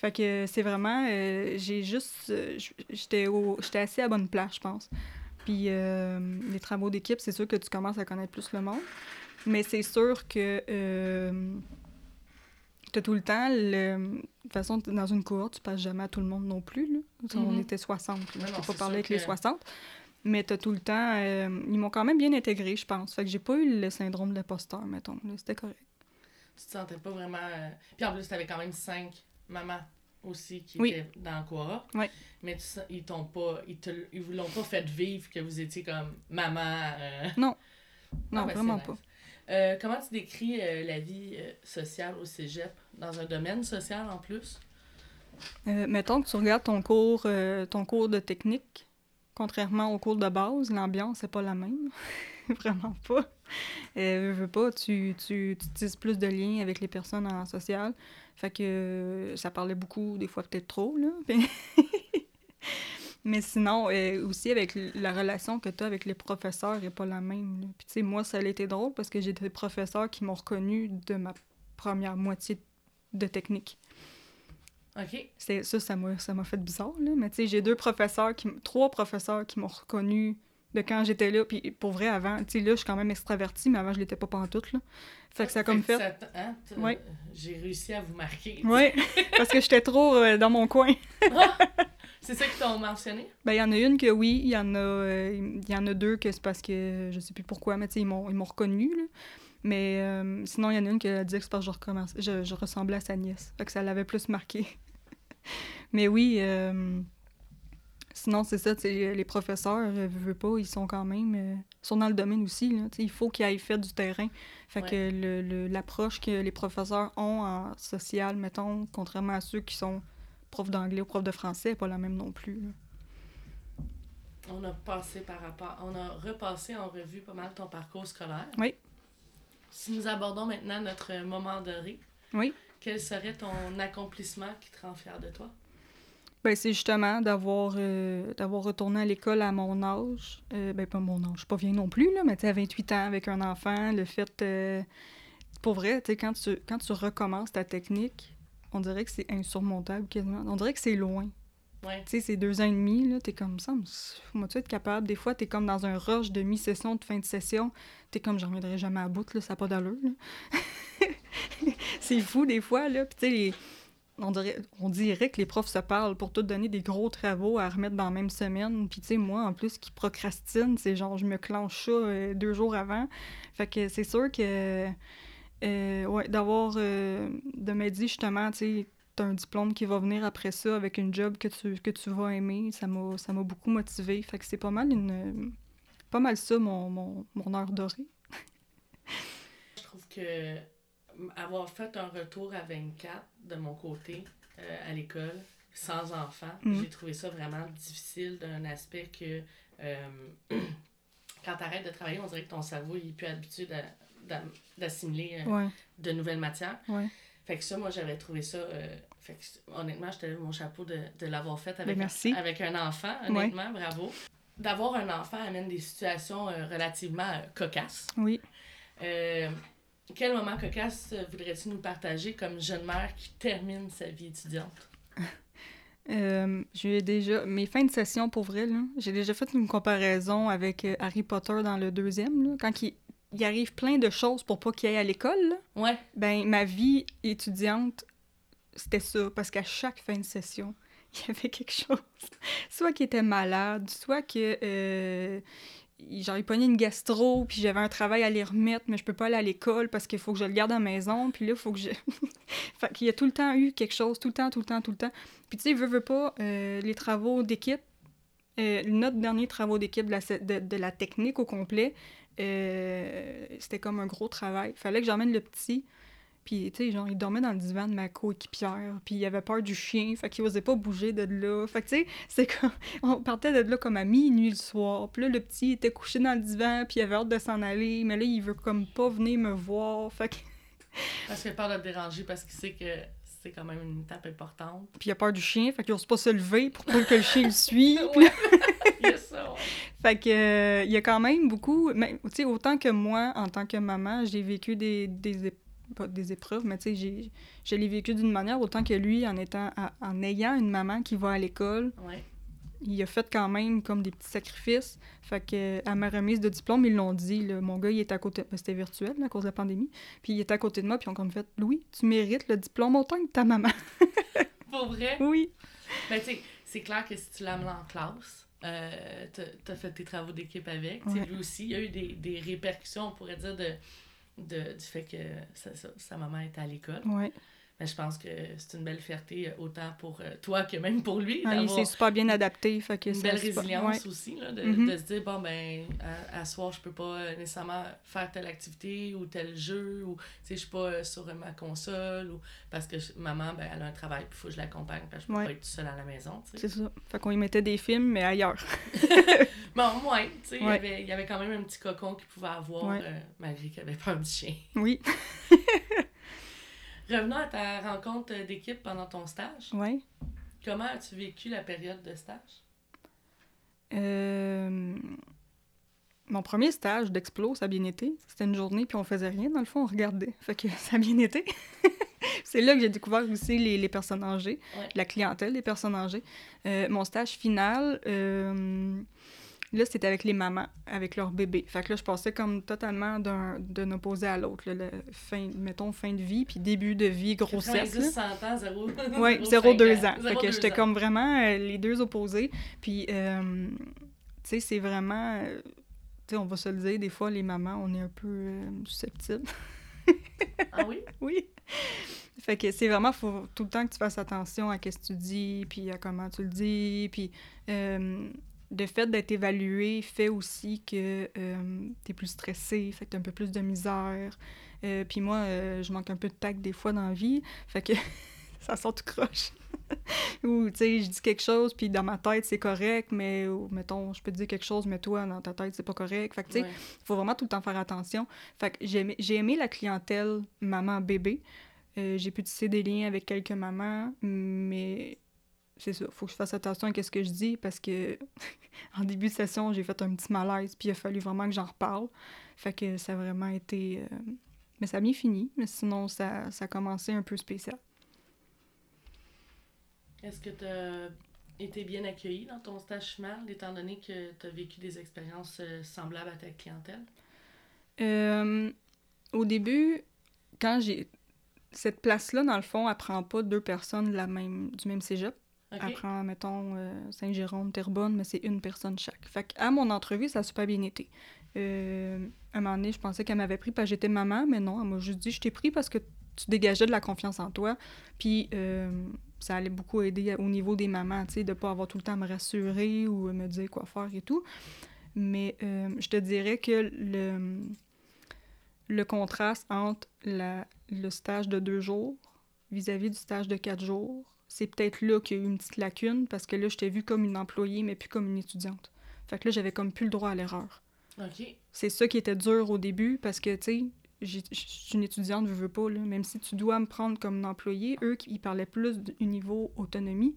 Fait que c'est vraiment, euh, j'ai juste, euh, j'étais au- j'étais assez à bonne place, je pense. Puis euh, les travaux d'équipe, c'est sûr que tu commences à connaître plus le monde, mais c'est sûr que euh, t'as tout le temps, le... de toute façon, dans une cohorte, tu passes jamais à tout le monde non plus, là. On Mhm. était 60, là. Non, je peux pas parler avec les que- 60. Mais t'as tout le temps. euh, ils m'ont quand même bien intégré, je pense. Fait que j'ai pas eu le syndrome de l'imposteur, mettons. là. C'était correct. Tu te sentais pas vraiment. Puis en plus, t'avais quand même cinq mamans aussi qui Oui. étaient dans le cohorte. Ouais. Mais tu ils t'ont pas. Ils, te... ils vous l'ont pas fait vivre que vous étiez comme maman. euh, Non, Ah, ben, vraiment pas. Euh, comment tu décris euh, la vie sociale au cégep dans un domaine social en plus? Mettons que tu regardes ton cours, ton cours de technique, contrairement au cours de base, l'ambiance n'est pas la même. Vraiment pas. Euh, veux, veux pas, tu, tu, tu tisses plus de liens avec les personnes en social. Fait que ça parlait beaucoup, des fois peut-être trop, là. Mais sinon, euh, aussi avec la relation que tu as avec les professeurs n'est pas la même. là. Puis tu sais, moi, ça a été drôle parce que j'ai des professeurs qui m'ont reconnu de ma première moitié de technique. OK. Ça, ça m'a, fait bizarre, là. Mais tu sais, j'ai deux professeurs, qui, trois professeurs qui m'ont reconnu de quand j'étais là. Puis pour vrai, avant, tu sais, là, je suis quand même extravertie, mais avant, je l'étais pas pantoute, là. Fait que ça a comme fait... ça t- hein, t- Ouais. J'ai réussi à vous marquer. Ouais, parce que j'étais trop euh, dans mon coin. C'est ça qu'ils t'ont mentionné? Ben, il y en a une que oui, il y en a, euh, y en a deux que c'est parce que je sais plus pourquoi, mais tu sais, ils m'ont, ils m'ont reconnu, là. Mais euh, sinon, il y en a une qui a dit que c'est parce que je, recommence, je, je ressemblais à sa nièce. Fait que ça l'avait plus marqué. mais oui, euh, sinon, c'est ça, les professeurs, euh, veux, veux pas, ils sont quand même... euh, sont dans le domaine aussi, là. Il faut qu'ils aillent fait du terrain. Fait Ouais. que le, le- l'approche que les professeurs ont en social, mettons, contrairement à ceux qui sont profs d'anglais ou profs de français, est pas la même non plus, là. On a passé par rapport, on a repassé en revue pas mal ton parcours scolaire. Oui. Si nous abordons maintenant notre moment doré, Oui. quel serait ton accomplissement qui te rend fier de toi? Ben, c'est justement d'avoir euh, d'avoir retourné à l'école à mon âge. Euh, ben, pas mon âge, pas vieille non plus, là, mais à 28 ans avec un enfant, le fait... euh, pour vrai, quand tu, quand tu recommences ta technique, on dirait que c'est insurmontable quasiment. On dirait que c'est loin. Ouais. Tu sais, c'est deux ans et demi, là, t'es comme ça, faut-tu être capable? Des fois, t'es comme dans un rush de mi-session, de fin de session, t'es comme, j'en reviendrai jamais à bout, là, ça n'a pas d'allure, c'est fou, des fois, là, puis tu sais, les- on dirait, on dirait que les profs se parlent pour tout donner des gros travaux à remettre dans la même semaine, puis tu sais, moi, en plus, qui procrastine, c'est genre, je me clenche ça euh, deux jours avant, fait que c'est sûr que, euh, ouais, d'avoir, euh, de me dire, justement, tu sais, t'as un diplôme qui va venir après ça avec une job que tu, que tu vas aimer. Ça m'a, beaucoup motivé. Fait que c'est pas mal une. Pas mal ça, mon, mon, mon heure dorée. Je trouve que avoir fait un retour à 24 de mon côté euh, à l'école, sans enfant, Mhm. j'ai trouvé ça vraiment difficile d'un aspect que euh, quand tu arrêtes de travailler, on dirait que ton cerveau il est plus habitué d'a- d'a- d'assimiler euh, Ouais, de nouvelles matières. ouais. Fait que ça, moi, j'avais trouvé ça. euh, fait que, honnêtement, je te lève mon chapeau de, de l'avoir fait avec, Ben, merci. avec un enfant. Honnêtement, bravo. D'avoir un enfant amène des situations euh, relativement euh, cocasses. Oui. Quel moment cocasse voudrais-tu nous partager comme jeune mère qui termine sa vie étudiante? Euh, j'ai déjà. Mes fins de session, pour vrai, j'ai déjà fait une comparaison avec euh, Harry Potter dans le deuxième, là, quand il, il arrive plein de choses pour pas qu'il aille à l'école, là. Ouais, Ben, ma vie étudiante, c'était ça. Parce qu'à chaque fin de session, il y avait quelque chose. Soit qu'il était malade, soit que. Euh, genre, il pognait une gastro, puis j'avais un travail à les remettre, mais je peux pas aller à l'école parce qu'il faut que je le garde à la maison, puis là, il faut que je. y a tout le temps eu quelque chose, tout le temps, tout le temps, tout le temps. Puis tu sais, veux, veux pas, euh, les travaux d'équipe, euh, notre dernier travaux d'équipe de la technique au complet, euh, c'était comme un gros travail. Fallait que j'emmène le petit. Puis, tu sais, genre, il dormait dans le divan de ma coéquipière. Puis, il avait peur du chien. Fait qu'il osait pas bouger de là. Fait que, tu sais, c'est comme... On partait de là comme à minuit le soir. Puis là, le petit était couché dans le divan. Puis, il avait hâte de s'en aller. Mais là, il veut comme pas venir me voir. Fait que... parce qu'il a peur de te déranger parce qu'il sait que c'est quand même une étape importante. Puis, il a peur du chien. Fait qu'il ose pas se lever pour pas que le chien le suive. Ouais. Fait que euh, il y a quand même beaucoup, mais tu sais autant que moi en tant que maman, j'ai vécu des des pas des épreuves, mais tu sais j'ai je l'ai vécu d'une manière autant que lui en étant à- en ayant une maman qui va à l'école, Ouais. il a fait quand même comme des petits sacrifices. Fait que à ma remise de diplôme, ils l'ont dit là, mon gars, il est à côté ben, c'était virtuel là, à cause de la pandémie, puis il était à côté de moi puis ils ont comme fait Louis, tu mérites le diplôme autant que ta maman. Pour vrai? oui. Ben, tu sais, c'est clair que si tu l'amènes en classe, euh, t'as t'as fait tes travaux d'équipe avec. Tu sais, Ouais. Lui aussi, il y a eu des, des répercussions, on pourrait dire, de, de, du fait que sa, maman était à l'école. Ouais. Mais je pense que c'est une belle fierté, euh, autant pour euh, toi que même pour lui, Ah, il s'est super bien adapté, fait que une belle super- résilience ouais. aussi, là, de, Mhm. de se dire, bon, ben, à, à soir, je peux pas euh, nécessairement faire telle activité ou tel jeu, ou, tu sais, je suis pas sur ma console, ou parce que je- maman, ben, elle a un travail, puis il faut que je l'accompagne, parce que je peux Ouais. pas être toute seule à la maison. C'est ça. Fait qu'on y mettait des films, mais ailleurs. Bon, au moins, tu sais, il y Ouais. avait- il y avait quand même un petit cocon qu'il pouvait avoir, Ouais. euh, malgré qu'il avait peur du chien. Oui. Revenons à ta rencontre d'équipe pendant ton stage. Ouais. Comment as-tu vécu la période de stage? Euh, Mon premier stage d'Explo, ça a bien été. C'était une journée, puis on faisait rien. Dans le fond, on regardait. Fait que ça a bien été. C'est là que j'ai découvert aussi les, les personnes âgées, Ouais. la clientèle des personnes âgées. Euh, mon stage final, euh, Là, c'était avec les mamans, avec leurs bébés. Fait que là, je passais comme totalement d'un opposé à l'autre. Fin, mettons, fin de vie, puis début de vie, grossesse. 90, 100 ans, 0, Oui, 0-2 ans. Fait que j'étais comme vraiment euh, les deux opposés. Puis, euh, tu sais, c'est vraiment... Euh, tu sais, on va se le dire, des fois, les mamans, on est un peu susceptibles. ah oui? oui. Fait que c'est vraiment, faut tout le temps que tu fasses attention à ce que tu dis, puis à comment tu le dis, puis le fait d'être évalué fait aussi que euh, tu es plus stressé, fait que tu un peu plus de misère. Euh, puis moi, euh, je manque un peu de tact des fois dans la vie, fait que ça sort tout croche. ou, tu sais, je dis quelque chose, puis dans ma tête, c'est correct, mais, mettons, je peux te dire quelque chose, mais toi, dans ta tête, c'est pas correct. Fait que, tu sais, il faut vraiment tout le temps faire attention. Fait que j'ai aimé, la clientèle maman-bébé. j'ai pu tisser des liens avec quelques mamans, mais c'est ça, faut que je fasse attention à ce que je dis parce que en début de session, j'ai fait un petit malaise, puis il a fallu vraiment que j'en reparle. Fait que ça a vraiment été. Euh, mais ça a bien fini, mais sinon, ça, ça a commencé un peu spécial. Est-ce que tu as été bien accueilli dans ton stage final, étant donné que tu as vécu des expériences euh, semblables à ta clientèle? Euh, au début, quand j'ai. Cette place-là, dans le fond, elle prend pas deux personnes de la même, du même cégep. Okay. Après, mettons, euh, Saint-Jérôme, Terrebonne, mais c'est une personne chaque. Fait à mon entrevue, ça a super bien été. Euh, un moment donné, je pensais qu'elle m'avait pris parce que j'étais maman, mais non, elle m'a juste dit « Je t'ai pris parce que tu dégageais de la confiance en toi. » Puis euh, ça allait beaucoup aider au niveau des mamans, tu sais, de pas avoir tout le temps à me rassurer ou me dire quoi faire et tout. Mais je te dirais que le, le contraste entre la, le stage de deux jours vis-à-vis -vis du stage de quatre jours, c'est peut-être là qu'il y a eu une petite lacune parce que là, je t'ai vue comme une employée, mais plus comme une étudiante. Fait que là, j'avais comme plus le droit à l'erreur. C'est ça qui était dur au début parce que, tu sais, je suis une étudiante, je veux pas, là. Même si tu dois me prendre comme une employée, eux, ils parlaient plus du niveau autonomie.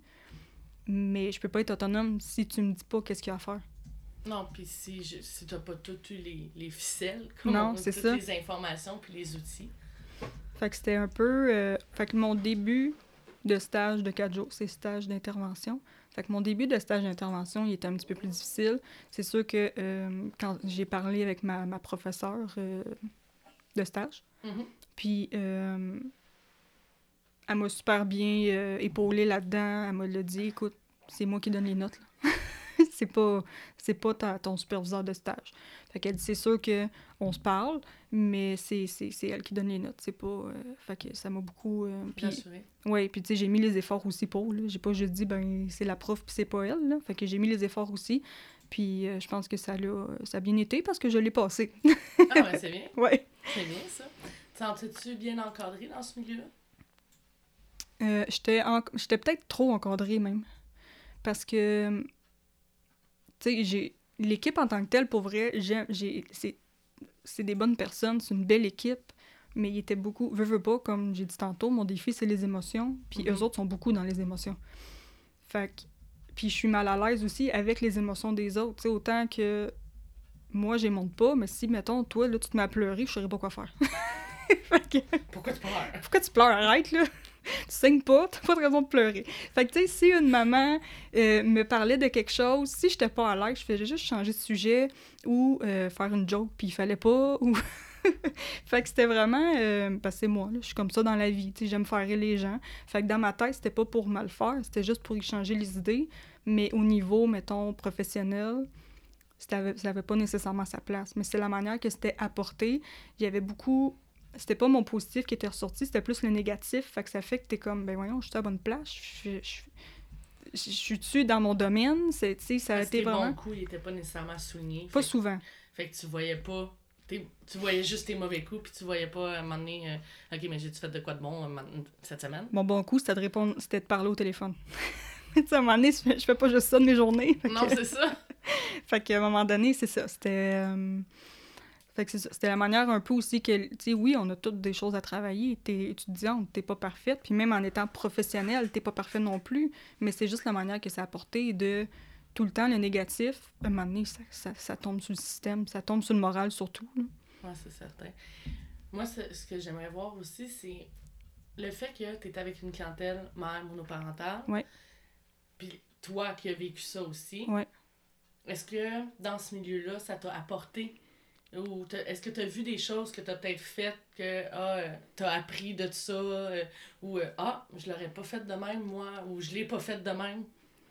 Mais je peux pas être autonome si tu me dis pas qu'est-ce qu'il y a à faire. Non, puis si, je, si t'as pas toutes les, les ficelles, comme non, c'est ça. les informations puis les outils. Fait que c'était un peu... Euh, fait que mon début, de stage de quatre jours, c'est stage d'intervention. Fait que mon début de stage d'intervention, il était un petit peu plus difficile. C'est sûr que euh, quand j'ai parlé avec ma, ma professeure euh, de stage, mm-hmm. puis euh, elle m'a super bien épaulée là-dedans. Elle m'a dit, écoute, c'est moi qui donne les notes. Là. c'est pas c'est pas ton superviseur de stage. Fait qu'elle dit c'est sûr que on se parle, mais c'est, elle qui donne les notes, c'est pas euh, fait que ça m'a beaucoup euh, puis ouais, puis tu sais j'ai mis les efforts aussi pour là, j'ai pas juste dit ben c'est la prof puis c'est pas elle là, fait que j'ai mis les efforts aussi. Puis euh, je pense que ça a, ça a bien été parce que je l'ai passé. ah ouais, c'est bien. Ouais. C'est bien ça. Sens-tu bien encadré dans ce milieu-là? j'étais, j'étais peut-être trop encadrée même. Parce que sais, j'ai l'équipe en tant que telle, pour vrai, j'aime, j'ai, c'est, c'est des bonnes personnes, c'est une belle équipe, mais il était beaucoup, veux, veux pas, comme j'ai dit tantôt, mon défi, c'est les émotions, puis eux mhm. autres sont beaucoup dans les émotions. Fait que, puis je suis mal à l'aise aussi avec les émotions des autres, tu sais, autant que moi, je monte pas, mais si, mettons, toi, là, tu te mets à pleurer, je saurais pas quoi faire. Pourquoi tu pleures? Pourquoi tu pleures? Arrête, là! Tu saignes pas, t'as pas de raison de pleurer. Fait que, si une maman euh, me parlait de quelque chose, si j'étais pas à l'aise, je faisais juste changer de sujet ou euh, faire une joke, puis il fallait pas, ou... fait que c'était vraiment... Euh, que c'est moi, là, je suis comme ça dans la vie, tu sais, j'aime faire rire les gens. Fait que dans ma tête, c'était pas pour mal faire, c'était juste pour y changer les idées. Mais au niveau, mettons, professionnel, ça n'avait pas nécessairement sa place. Mais c'est la manière que c'était apporté. Il y avait beaucoup c'était pas mon positif qui était ressorti, c'était plus le négatif. Fait que ça fait que t'es comme, ben voyons, je suis à bonne place. Je, suis dessus dans mon domaine? C'est, ça a été vraiment. bons coups, il était pas nécessairement souligné. Pas souvent. fait que tu voyais pas. Tu voyais juste tes mauvais coups, puis tu voyais pas à un moment donné, euh, OK, mais j'ai-tu fait de quoi de bon euh, cette semaine? Mon bon coup, c'était de répondre, c'était de parler au téléphone. tu sais, à un moment donné, je fais pas juste ça de mes journées. Non, c'est ça. fait qu'à un moment donné, c'est ça. C'était. Euh, fait que c'était la manière un peu aussi que, tu sais, oui, on a toutes des choses à travailler. T'es étudiante, t'es pas parfaite. Puis même en étant professionnelle, t'es pas parfaite non plus. Mais c'est juste la manière que ça a apporté de tout le temps le négatif. À un moment donné, ça, ça, ça tombe sur le système, ça tombe sur le moral surtout. Oui, c'est certain. Moi, ce que j'aimerais voir aussi, c'est le fait que tu es avec une clientèle mère monoparentale. Ouais. Puis toi qui as vécu ça aussi. Ouais est-ce que dans ce milieu-là, ça t'a apporté ou est-ce que tu as vu des choses que tu as peut-être faites que ah, euh, tu as appris de ça euh, ou euh, ah, je l'aurais pas fait de même moi ou je l'ai pas fait de même?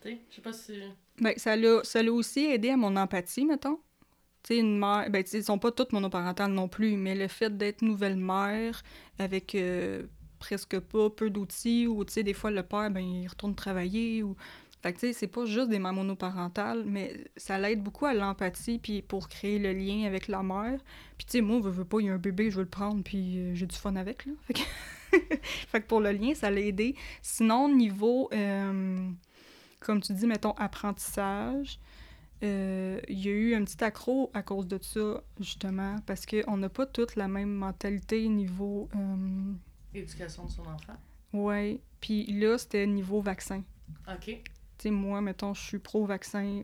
Tu sais, je sais pas si ben, ça l'a ça l'a aussi aidé à mon empathie mettons. Tu sais une mère ben ils sont pas toutes monoparentales non plus, mais le fait d'être nouvelle mère avec presque pas peu d'outils ou tu sais des fois le père ben il retourne travailler fait que, tu sais, c'est pas juste des mères monoparentales, mais ça l'aide beaucoup à l'empathie, puis pour créer le lien avec la mère. Puis, tu sais, moi, je veux pas, il y a un bébé, je veux le prendre, puis euh, j'ai du fun avec, là. Fait que... fait que pour le lien, ça l'a aidé. Sinon, niveau, euh, comme tu dis, mettons, apprentissage, euh, il y a eu un petit accro à cause de ça, justement, parce qu'on n'a pas toute la même mentalité niveau... Éducation de son enfant. Oui. Puis là, c'était niveau vaccin. OK moi, mettons, je suis pro-vaccin,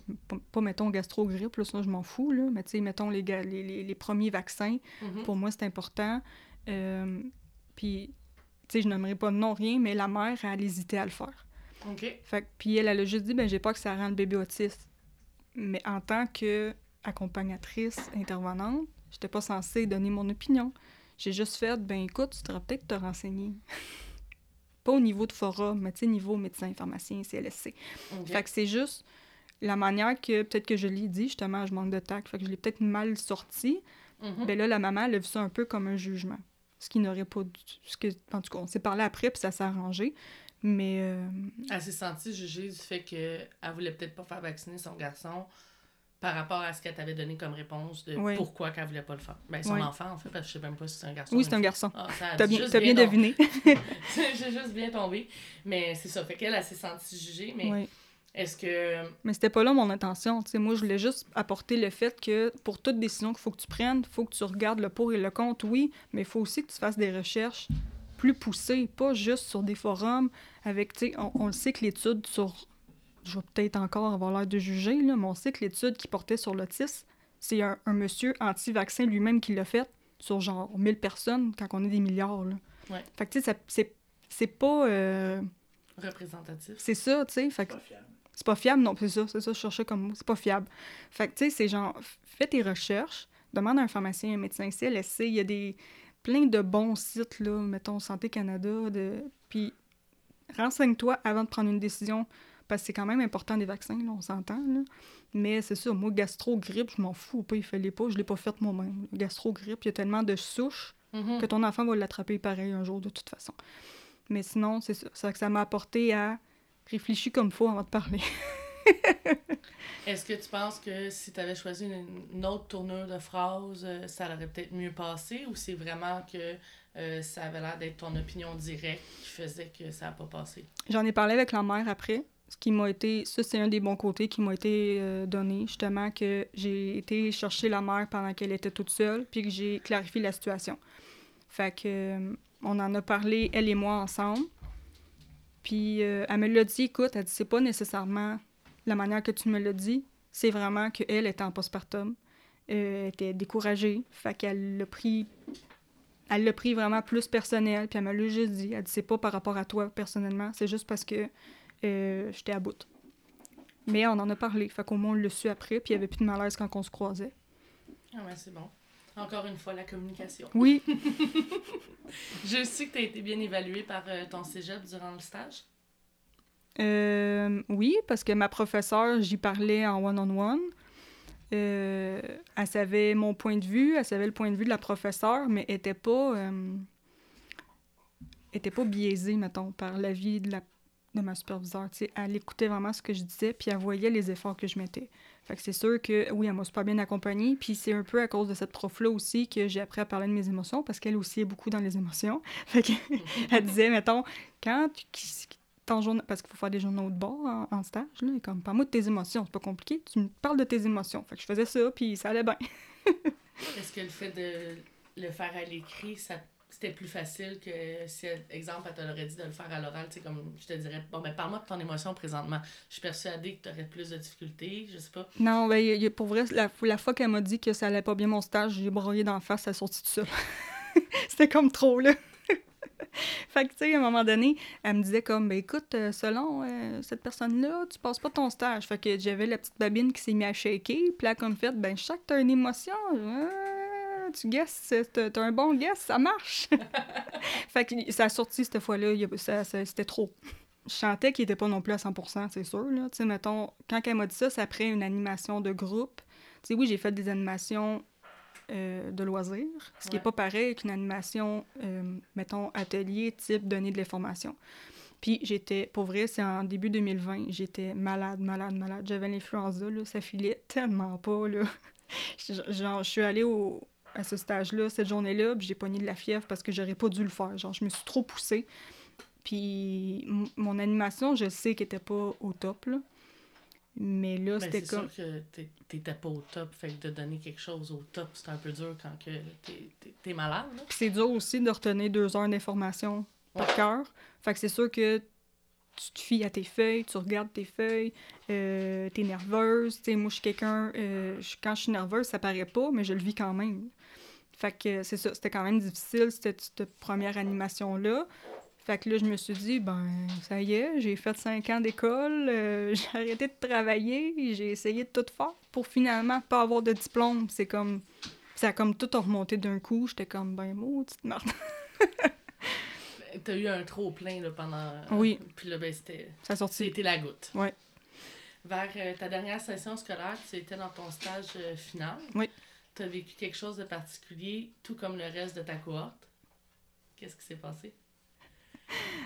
pas, mettons, gastro-grippe, là, ça, je m'en fous, là, mais tu sais, mettons, les, les, les, premiers vaccins, mm-hmm. pour moi, c'est important. Euh, puis, tu sais, je n'aimerais pas nom, rien, mais la mère, elle hésitait à le faire. OK. Fait puis elle, elle a juste dit, ben j'ai pas que ça rend le bébé autiste. Mais en tant que accompagnatrice, intervenante, j'étais pas censée donner mon opinion. J'ai juste fait, ben écoute, tu devrais peut-être te renseigner. Pas au niveau de forum, mais tu sais, niveau médecin, pharmacien, CLSC. Fait que c'est juste la manière que peut-être que je l'ai dit, justement, je manque de tact, fait que je l'ai peut-être mal sorti. Mm Ben là, la maman, elle a vu ça un peu comme un jugement. Ce qui n'aurait pas dû... Ce que... En tout cas, on s'est parlé après, puis ça s'est arrangé. Mais. Euh... Elle s'est sentie jugée du fait qu'elle voulait peut-être pas faire vacciner son garçon par rapport à ce qu'elle t'avait donné comme réponse de pourquoi qu'elle voulait pas le faire. Ben, son enfant, en fait, parce que je sais même pas si c'est un garçon. Oui, c'est un garçon. Ah, T'as bien, as bien, deviné. J'ai juste bien tombé. Mais c'est ça. Fait qu'elle, elle, s'est sentie jugée. Mais est-ce que. Mais c'était pas là mon intention. sais moi, je voulais juste apporter le fait que pour toute décision qu'il faut que tu prennes, il faut que tu regardes le pour et le contre, oui, mais il faut aussi que tu fasses des recherches plus poussées, pas juste sur des forums avec, tu sais, on, on le sait que l'étude sur je vais peut-être encore avoir l'air de juger, là, mais on sait que l'étude qui portait sur l'autisme, c'est un, monsieur anti-vaccin lui-même qui l'a fait sur genre 1000 personnes quand on est des milliards. Là. Ouais. Fait que, tu sais, c'est pas. Euh, Représentatif. C'est ça, tu sais. C'est pas fiable. C'est pas fiable, non, c'est ça, c'est ça, je cherchais comme mot. C'est pas fiable. Fait que, tu sais, c'est genre, fais tes recherches, demande à un pharmacien, un médecin CLSC, il y a des plein de bons sites, là, mettons Santé Canada, de... puis renseigne-toi avant de prendre une décision parce que c'est quand même important des vaccins, là, on s'entend. Mais c'est ça, moi, gastro-grippe, je m'en fous pas, il fallait pas, je l'ai pas fait moi-même. Gastro-grippe, il y a tellement de souches mm-hmm. que ton enfant va l'attraper pareil un jour de toute façon. Mais sinon, c'est ça. Ça, ça m'a apporté à réfléchir comme faut avant de parler. Est-ce que tu penses que si tu avais choisi une, autre tournure de phrase, euh, ça aurait peut-être mieux passé ou c'est vraiment que euh, ça avait l'air d'être ton opinion directe qui faisait que ça n'a pas passé? J'en ai parlé avec la mère après ce qui m'a été, ça c'est un des bons côtés qui m'a été euh, donné, justement, que j'ai été chercher la mère pendant qu'elle était toute seule, puis que j'ai clarifié la situation. Fait que, euh, on en a parlé, elle et moi, ensemble. Puis euh, elle me l'a dit, écoute, elle dit, c'est pas nécessairement la manière que tu me l'as dit, c'est vraiment qu'elle était en postpartum, elle était découragée, fait qu'elle l'a pris elle l'a pris vraiment plus personnel, puis elle m'a juste dit, elle dit, c'est pas par rapport à toi personnellement, c'est juste parce que euh, j'étais à bout. Mais on en a parlé, fait qu'au moins on le su après, puis il n'y avait plus de malaise quand on se croisait. Ah ouais, c'est bon. Encore une fois, la communication. Oui. Je sais que tu as été bien évalué par euh, ton cégep durant le stage. Euh, oui, parce que ma professeure, j'y parlais en one-on-one. elle savait mon point de vue, elle savait le point de vue de la professeure, mais était pas, était pas biaisée, mettons, par l'avis de la de ma superviseure. Elle écoutait vraiment ce que je disais, puis elle voyait les efforts que je mettais. Fait que c'est sûr que, oui, elle m'a super bien accompagnée, puis c'est un peu à cause de cette prof-là aussi que j'ai appris à parler de mes émotions, parce qu'elle aussi est beaucoup dans les émotions. Fait qu'elle disait, mettons, quand tu... Ton journal, parce qu'il faut faire des journaux de bord en, stage, là, comme, parle-moi de tes émotions, c'est pas compliqué, tu me parles de tes émotions. Fait que je faisais ça, puis ça allait bien. Est-ce que le fait de le faire à l'écrit, ça c'était plus facile que si, exemple, elle t'aurait dit de le faire à l'oral, tu sais, comme je te dirais, bon, ben, parle-moi de ton émotion présentement. Je suis persuadée que tu aurais plus de difficultés, je sais pas. Non, ben, pour vrai, la, fois qu'elle m'a dit que ça allait pas bien mon stage, j'ai broyé d'en face, ça a sorti tout seul. c'était comme trop, là. fait que, tu sais, à un moment donné, elle me disait comme, ben écoute, euh, selon euh, cette personne-là, tu passes pas ton stage. Fait que j'avais la petite babine qui s'est mise à shaker, puis là, comme fait, ben je sais que t'as une émotion, euh, tu guesses, t'as un bon guess, ça marche. fait que ça a sorti cette fois-là, ça- ça- c'était trop. Je sentais qu'il était pas non plus à 100%, c'est sûr, là. Tu sais, mettons, quand elle m'a dit ça, c'est après une animation de groupe. Oui, j'ai fait des animations euh, de loisirs, ce qui n'est Ouais. pas pareil qu'une animation, euh, mettons, atelier type donner de l'information. Puis j'étais, pour vrai, c'est en début 2020, j'étais malade, malade, malade. J'avais l'influenza, là, ça filait tellement pas, là. Genre, je suis allée au, à ce stage-là, cette journée-là, puis j'ai pogné de la fièvre parce que j'aurais pas dû le faire. Genre, je me suis trop poussée. Puis mon animation, je sais qu'elle était pas au top, là. Mais là, Mais c'était c'est comme... sûr que t'étais pas au top, fait que de donner quelque chose au top, c'est un peu dur quand que t'es- malade, là. Puis c'est dur aussi de retenir deux heures d'information par Ouais. cœur. Fait que c'est sûr que tu te fies à tes feuilles, tu regardes tes feuilles, euh, t'es nerveuse. Tu sais, moi, je suis quelqu'un... euh, quand je suis nerveuse, ça paraît pas, mais je le vis quand même. Fait que c'est ça, c'était quand même difficile, cette, cette première animation-là. Fait que là, je me suis dit, ben, ça y est, j'ai fait cinq ans d'école, euh, j'ai arrêté de travailler, j'ai essayé de tout faire pour finalement pas avoir de diplôme. C'est comme... Ça a comme tout remonté d'un coup. J'étais comme, ben, maudite marde. T'as eu un trop plein là, pendant. Oui. Puis là, ben, c'était. Ça a sorti. C'était la goutte. Ouais. Vers euh, ta dernière session scolaire, tu étais dans ton stage euh, final. Oui. Tu as vécu quelque chose de particulier, tout comme le reste de ta cohorte? Qu'est-ce qui s'est passé?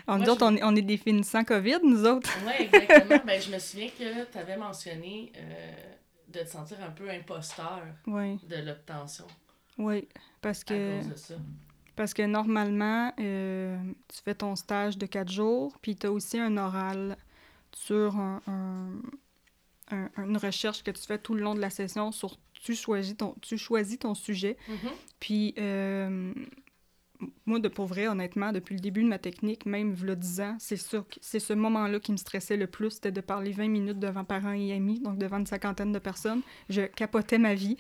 Alors, nous Moi, autres, je- on est, des finissants COVID, nous autres. Oui, exactement. ben, je me souviens que tu avais mentionné euh, de te sentir un peu imposteur Oui, de l'obtention oui. Parce à que, cause de ça. parce que normalement, euh, tu fais ton stage de quatre jours, puis tu as aussi un oral sur un, un- un- une recherche que tu fais tout le long de la session sur tu choisis ton, tu choisis ton sujet. Mhm. Puis, euh, moi, de pour vrai, honnêtement, depuis le début de ma technique, même le 10 ans, c'est c'est ce moment-là qui me stressait le plus, c'était de parler 20 minutes devant parents et amis, donc devant une cinquantaine de personnes. Je capotais ma vie.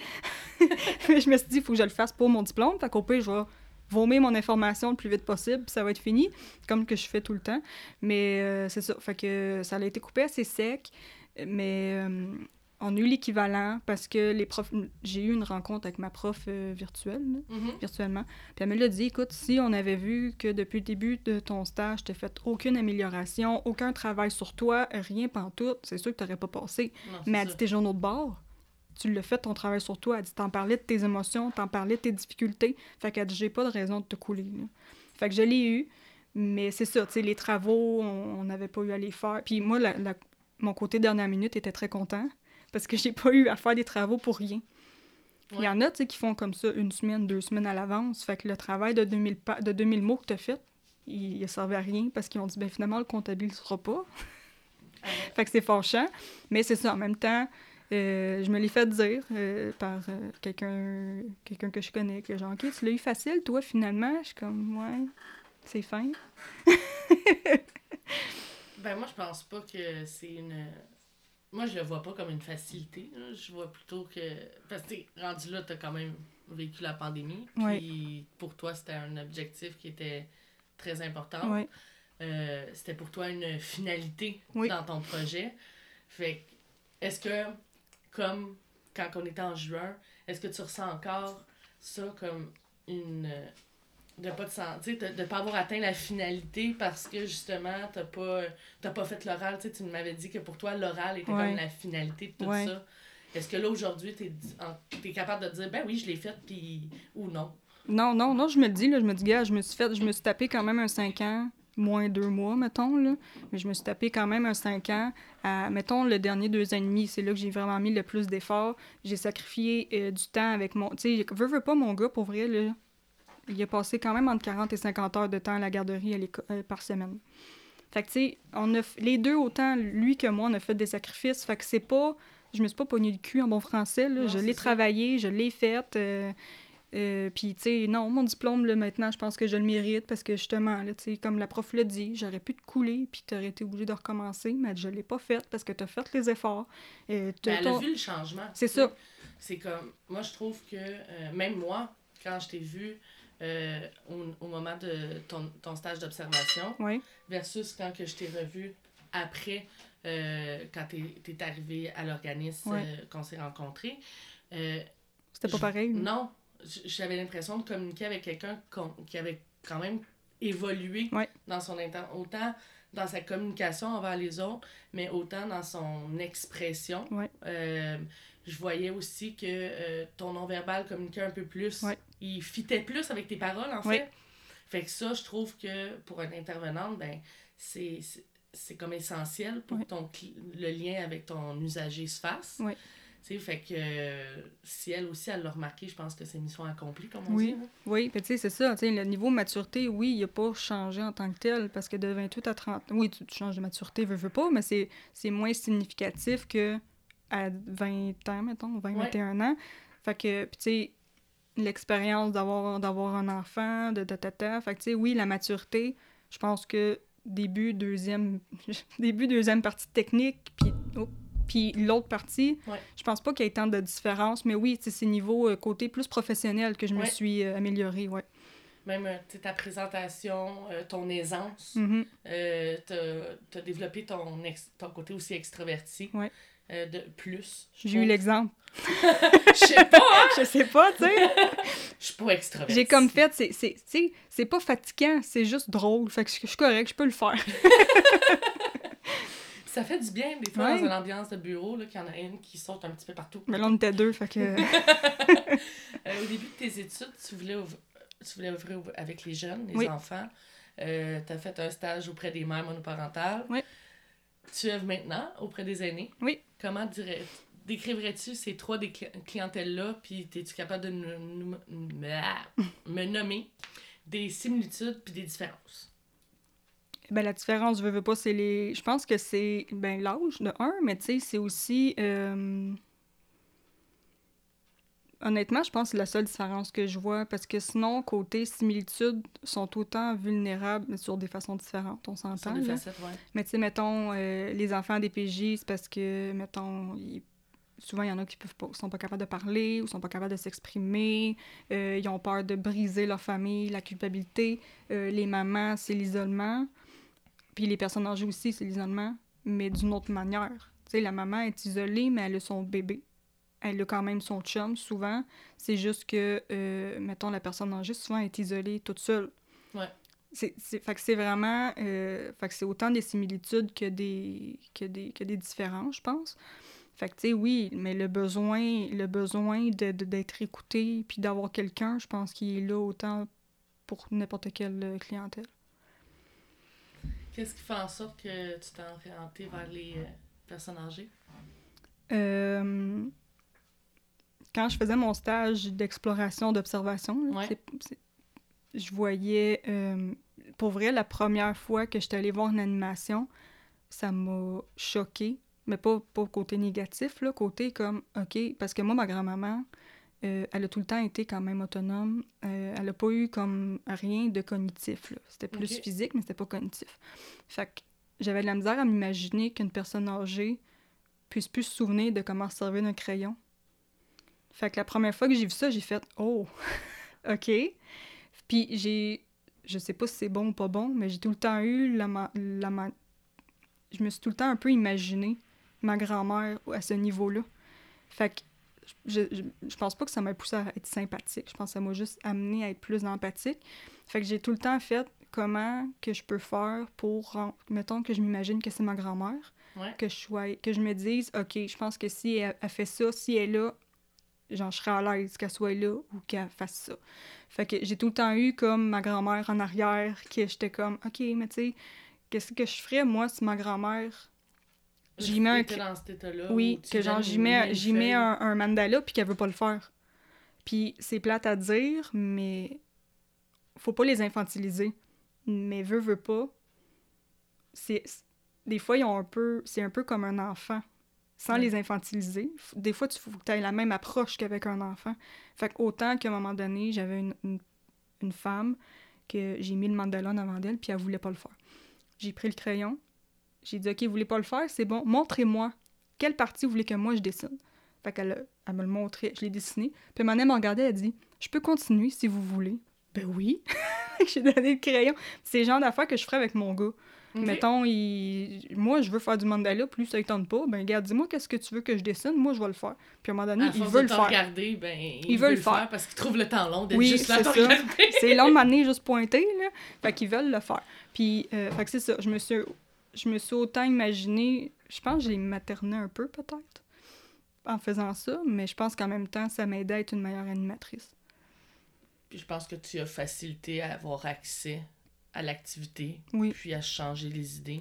Mais je me suis dit, il faut que je le fasse pour mon diplôme, fait qu'au pire, je vais vomir mon information le plus vite possible, puis ça va être fini, comme que je fais tout le temps. Mais euh, c'est ça, fait que ça a été coupé assez sec, mais euh, on a eu l'équivalent parce que les profs... J'ai eu une rencontre avec ma prof euh, virtuelle, Mhm. virtuellement. Puis elle me l'a dit, écoute, si on avait vu que depuis le début de ton stage, tu fait aucune amélioration, aucun travail sur toi, rien pantoute, c'est sûr que tu n'aurais pas passé. Non, Mais elle dit tes journaux de bord, tu l'as fait ton travail sur toi. Elle dit t'en parlais de tes émotions, t'en parlais de tes difficultés. Fait qu'elle dit j'ai pas de raison de te couler. là. Fait que je l'ai eu, mais c'est ça, tu sais, les travaux, on on n'avait pas eu à les faire. Puis moi, la- la- mon côté dernière minute était très content parce que j'ai pas eu à faire des travaux pour rien. Il y en a, tu sais, qui font comme ça une semaine, deux semaines à l'avance. Fait que le travail de 2000, pa- de 2000 mots que tu as fait, il ne servait à rien parce qu'ils ont dit, ben finalement, le comptable ne sera pas. Ah ouais. Fait que c'est fâchant. Mais c'est ça, en même temps, euh, je me l'ai fait dire euh, par euh, quelqu'un quelqu'un que je connais, que genre, OK, tu l'as eu facile, toi, finalement? Je suis comme, ouais, c'est fin. Ben moi, je pense pas que c'est une... Moi, je le vois pas comme une facilité. là. Je vois plutôt que... Parce que rendu là, t'as quand même vécu la pandémie. Puis Ouais. pour toi, c'était un objectif qui était très important. Ouais. Euh, c'était pour toi une finalité Oui. dans ton projet. Fait que, est-ce que, comme quand on était en juin, est-ce que tu ressens encore ça comme une. De pas te sentir, de, de pas avoir atteint la finalité parce que justement, t'as pas, t'as pas fait l'oral. Tu sais, tu m'avais dit que pour toi, l'oral était Ouais. comme la finalité de tout Ouais. ça. Est-ce que là, aujourd'hui, t'es, t'es capable de dire, ben oui, je l'ai fait, puis. ou non? Non, non, non, je me le dis, là, je me dis, gars, je me suis fait, je me suis tapé quand même un 5 ans, moins deux mois, mettons, là. Mais je me suis tapé quand même un 5 ans à, mettons, le dernier deux ans et demi, c'est là que j'ai vraiment mis le plus d'efforts. J'ai sacrifié euh, du temps avec mon... Tu sais, veux, veux pas, mon gars, pour vrai, là, il a passé quand même entre 40 et 50 heures de temps à la garderie à euh, par semaine. Fait que, tu sais, on a f- les deux, autant lui que moi, on a fait des sacrifices. Fait que c'est pas... Je me suis pas pogné le cul en bon français, là. Non, je l'ai travaillé, je l'ai fait. euh, euh, puis, tu sais, non, mon diplôme, là, maintenant, je pense que je le mérite parce que, justement, là, tu sais, comme la prof l'a dit, j'aurais pu te couler puis t'aurais été obligé de recommencer, mais je l'ai pas fait parce que t'as fait les efforts. Euh, Ben, elle a vu le changement. C'est ça. C'est comme, moi, je trouve que, même moi, quand je t'ai vu euh, au, au moment de ton, ton stage d'observation Oui. versus quand que je t'ai revu après, euh, quand tu es, arrivé à l'organisme Ouais. euh, qu'on s'est rencontrés. Euh, C'était pas je- pareil. Non, j'avais l'impression de communiquer avec quelqu'un qui avait quand même évolué dans son inten- autant dans sa communication envers les autres, mais autant dans son expression. Je voyais aussi que euh, ton non-verbal communiquait un peu plus. Ouais. Il fitait plus avec tes paroles, en fait. Ouais. Fait que ça, je trouve que pour une intervenante, ben, c'est comme essentiel pour Ouais. que ton, le lien avec ton usager se fasse. Fait que euh, si elle aussi, elle l'a remarqué, je pense que c'est mission accomplie, comme on Oui. dit. hein. Oui, puis tu sais, c'est ça. tu sais, Le niveau de maturité, oui, il n'a pas changé en tant que tel, parce que de 28 à 30... Oui, tu, tu changes de maturité, veux, veux pas, mais c'est c'est moins significatif que à 20 ans, mettons, 20, Ouais. 21 ans. Fait que, puis tu sais, l'expérience d'avoir d'avoir un enfant, de tatata. Fait que, tu sais, oui, la maturité, je pense que début, deuxième... début, deuxième partie technique, puis... oh, puis l'autre partie, Ouais. je pense pas qu'il y ait tant de différence, mais oui, c'est niveau euh, côté plus professionnel que je me suis euh, améliorée, ouais. Même euh, ta présentation, euh, ton aisance, euh, t'as- t'as développé ton, ton côté aussi extraverti. Ouais. Euh, de plus. J'ai eu l'exemple. Je sais pas, hein? je sais pas, tu sais. Je suis pas extravertie. J'ai comme fait, c'est, c'est, tu sais, c'est pas fatigant, c'est juste drôle. Fait que je suis correct, je peux le faire. Ça fait du bien, des fois, Ouais. dans une ambiance de bureau, qu'il y en a une qui saute un petit peu partout. Mais là, on était deux, fait que. Euh, au début de tes études, tu voulais, ouv- tu voulais ouvrir ouv- avec les jeunes, les Oui. enfants. Euh, tu as fait un stage auprès des mères monoparentales. Oui. Tu œuvres maintenant auprès des aînés. Oui. Comment dirais décriverais-tu ces trois des cli- clientèles-là, puis es-tu capable de me nommer des similitudes puis des différences? Ben, la différence, je veux, veux pas, c'est les. Je pense que c'est, ben, l'âge de un, mais tu sais, c'est aussi. euh, Honnêtement, je pense que c'est la seule différence que je vois, parce que sinon, côté similitude, sont autant vulnérables, mais sur des façons différentes, on s'entend. ouais. Mais tu sais, mettons, euh, les enfants des PJ, c'est parce que, mettons, ils- souvent, il y en a qui peuvent pas, sont pas capables de parler ou sont pas capables de s'exprimer. euh, ils ont peur de briser leur famille, la culpabilité. Euh, les mamans, c'est l'isolement. Puis les personnes âgées aussi, c'est l'isolement, mais d'une autre manière. Tu sais, la maman est isolée, mais elle a son bébé. Elle a quand même son chum, souvent. C'est juste que, euh, mettons, la personne âgée, souvent, est isolée toute seule. Ouais. C'est, c'est, fait que c'est vraiment... euh, fait que c'est autant des similitudes que des, que des, que des différences, je pense. Fait que, tu sais, oui, mais le besoin, le besoin de, d'être écouté puis d'avoir quelqu'un, je pense qu'il est là autant pour n'importe quelle clientèle. Qu'est-ce qui fait en sorte que tu t'es orienté vers les euh, personnes âgées? Euh, quand je faisais mon stage d'exploration, d'observation, Ouais. je voyais, euh, pour vrai, la première fois que j'étais allée voir une animation, ça m'a choquée, mais pas, pas côté négatif, là, côté comme, OK, parce que moi, ma grand-maman, euh, elle a tout le temps été quand même autonome. Euh, elle a pas eu comme rien de cognitif. C'était plus physique, mais c'était pas cognitif. Fait que j'avais de la misère à m'imaginer qu'une personne âgée puisse plus se souvenir de comment se servir d'un crayon. Fait que la première fois que j'ai vu ça, j'ai fait « Oh! OK! » Puis j'ai... Je sais pas si c'est bon ou pas bon, mais j'ai tout le temps eu la... ma- la ma- Je me suis tout le temps un peu imaginé ma grand-mère à ce niveau-là. Fait que je, je, je pense pas que ça m'a poussé à être sympathique. Je pense que ça m'a juste amené à être plus empathique. Fait que j'ai tout le temps fait comment que je peux faire pour... Mettons que je m'imagine que c'est ma grand-mère Ouais. que je sois, que je me dise, OK, je pense que si elle, elle fait ça, si elle est là, genre, je serais à l'aise qu'elle soit là ou qu'elle fasse ça. Fait que j'ai tout le temps eu comme ma grand-mère en arrière, que j'étais comme, OK, mais tu sais, qu'est-ce que je ferais, moi, si ma grand-mère, j'y mets un... Dans cet. Oui, que genre, j'y mets, j'y mets un, un mandala puis qu'elle veut pas le faire. Puis c'est plate à dire, mais faut pas les infantiliser. Mais veut, veut pas. C'est- des fois, ils ont un peu, c'est un peu comme un enfant, sans Ouais. les infantiliser. Des fois, tu faut que tu aies la même approche qu'avec un enfant. Fait que autant qu'à un moment donné, j'avais une, une, une femme que j'ai mis le mandala en avant d'elle, puis elle voulait pas le faire. J'ai pris le crayon, j'ai dit, OK, vous voulez pas le faire, c'est bon, montrez-moi quelle partie vous voulez que moi je dessine. Fait qu'elle elle me le montrait, je l'ai dessiné. Puis m'a regardé, elle a dit, je peux continuer si vous voulez. Ben oui. j'ai donné le crayon. C'est le genre d'affaires que je ferais avec mon gars. Ok. Mettons, il... moi, je veux faire du mandala, plus ça ne tente pas. Ben, regarde, dis-moi qu'est-ce que tu veux que je dessine, moi, je vais le faire. Puis à un moment donné, À il veut le faire. regarder, ben, il, Il veut veut le faire faire. parce qu'il trouve le temps long d'être Oui, juste là c'est long de m'amener juste pointer, là. Fait qu'ils veulent le faire. Puis, euh, fait que c'est ça. Je me suis, je me suis autant imaginé. Je pense que j'ai materné un peu, peut-être, en faisant ça. Mais je pense qu'en même temps, ça m'aidait à être une meilleure animatrice. Puis je pense que tu as facilité à avoir accès à l'activité, Oui. puis à changer les idées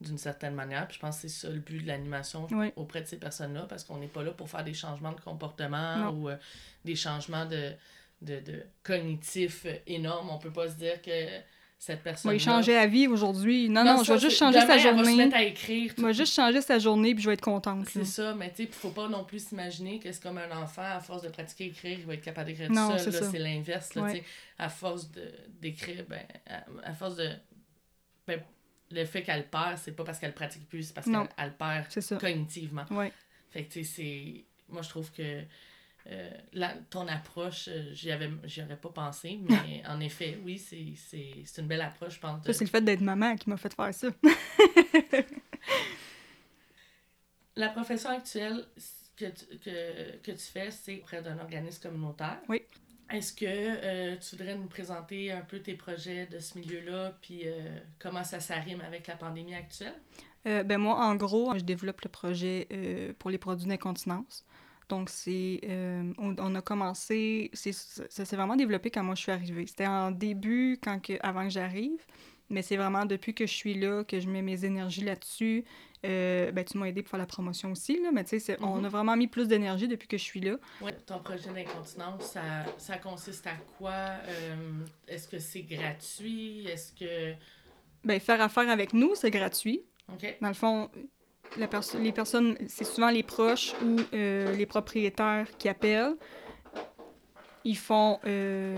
d'une certaine manière. Puis je pense que c'est ça le but de l'animation auprès de ces personnes-là, parce qu'on n'est pas là pour faire des changements de comportement Non. ou euh, des changements de, de, de cognitifs énormes. On peut pas se dire que cette personne Moi, il changeait la vie aujourd'hui. Non, non, je vais juste changer sa Elle va se journée. mettre à écrire. Je vais juste changer sa journée, puis je vais être contente. C'est ça, mais tu sais, faut pas non plus s'imaginer que c'est comme un enfant, à force de pratiquer écrire, il va être capable d'écrire Non, tout c'est seul. C'est l'inverse, là, Ouais. tu sais. À force d'écrire, ben, à, à force de. Ben, le fait qu'elle perd, c'est pas parce qu'elle pratique plus, c'est parce Non. qu'elle elle perd cognitivement. Ouais. Fait que, tu sais, c'est. Moi, je trouve que. Euh, la- ton approche, euh, j'y avais j'y aurais pas pensé, mais en effet, oui, c'est c'est- c'est une belle approche, je pense. de- Ça, c'est le fait d'être maman qui m'a fait faire ça. La profession actuelle que tu, que, que tu fais, c'est auprès d'un organisme communautaire. Oui. Est-ce que euh, tu voudrais nous présenter un peu tes projets de ce milieu-là, puis comment ça s'arrime avec la pandémie actuelle? Ben moi, en gros, je développe le projet pour les produits d'incontinence. Donc, c'est, euh, on, on a commencé, c'est, ça s'est vraiment développé quand moi je suis arrivée. C'était en début, quand que, avant que j'arrive, mais c'est vraiment depuis que je suis là que je mets mes énergies là-dessus. Euh, ben, tu m'as aidé pour faire la promotion aussi, là, mais tu sais, c'est- on Mhm. a vraiment mis plus d'énergie depuis que je suis là. Ouais. Ton projet d'incontinence, ça, ça consiste à quoi? Euh, Est-ce que c'est gratuit? Est-ce que... Ben, faire affaire avec nous, c'est gratuit. OK. Dans le fond, la les personnes, c'est souvent les proches ou euh, les propriétaires qui appellent. Ils font, euh,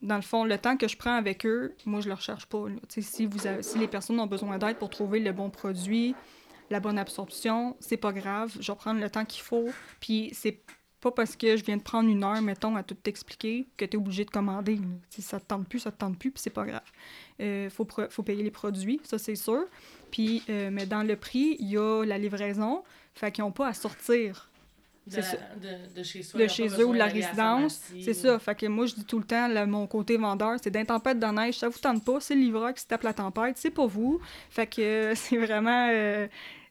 dans le fond, le temps que je prends avec eux, moi, je ne le recherche pas. Si, vous si les personnes ont besoin d'aide pour trouver le bon produit, la bonne absorption, c'est pas grave. Je vais prendre le temps qu'il faut. Puis c'est pas parce que je viens de prendre une heure, mettons, à tout t'expliquer que tu es obligé de commander. Si ça te tente plus, ça te tente plus, puis c'est pas grave. Il faut, pro- faut payer les produits, ça c'est sûr. Puis, euh, mais dans le prix, il y a la livraison. Fait qu'ils n'ont pas à sortir De, C'est la- ça. de, de chez soi. de chez eux ou de la résidence. C'est ça. Fait que moi, je dis tout le temps, là, mon côté vendeur, c'est d'intempête de neige. Ça vous tente pas, c'est le livreur qui se tape la tempête. C'est pas vous. Fait que euh, c'est vraiment. euh,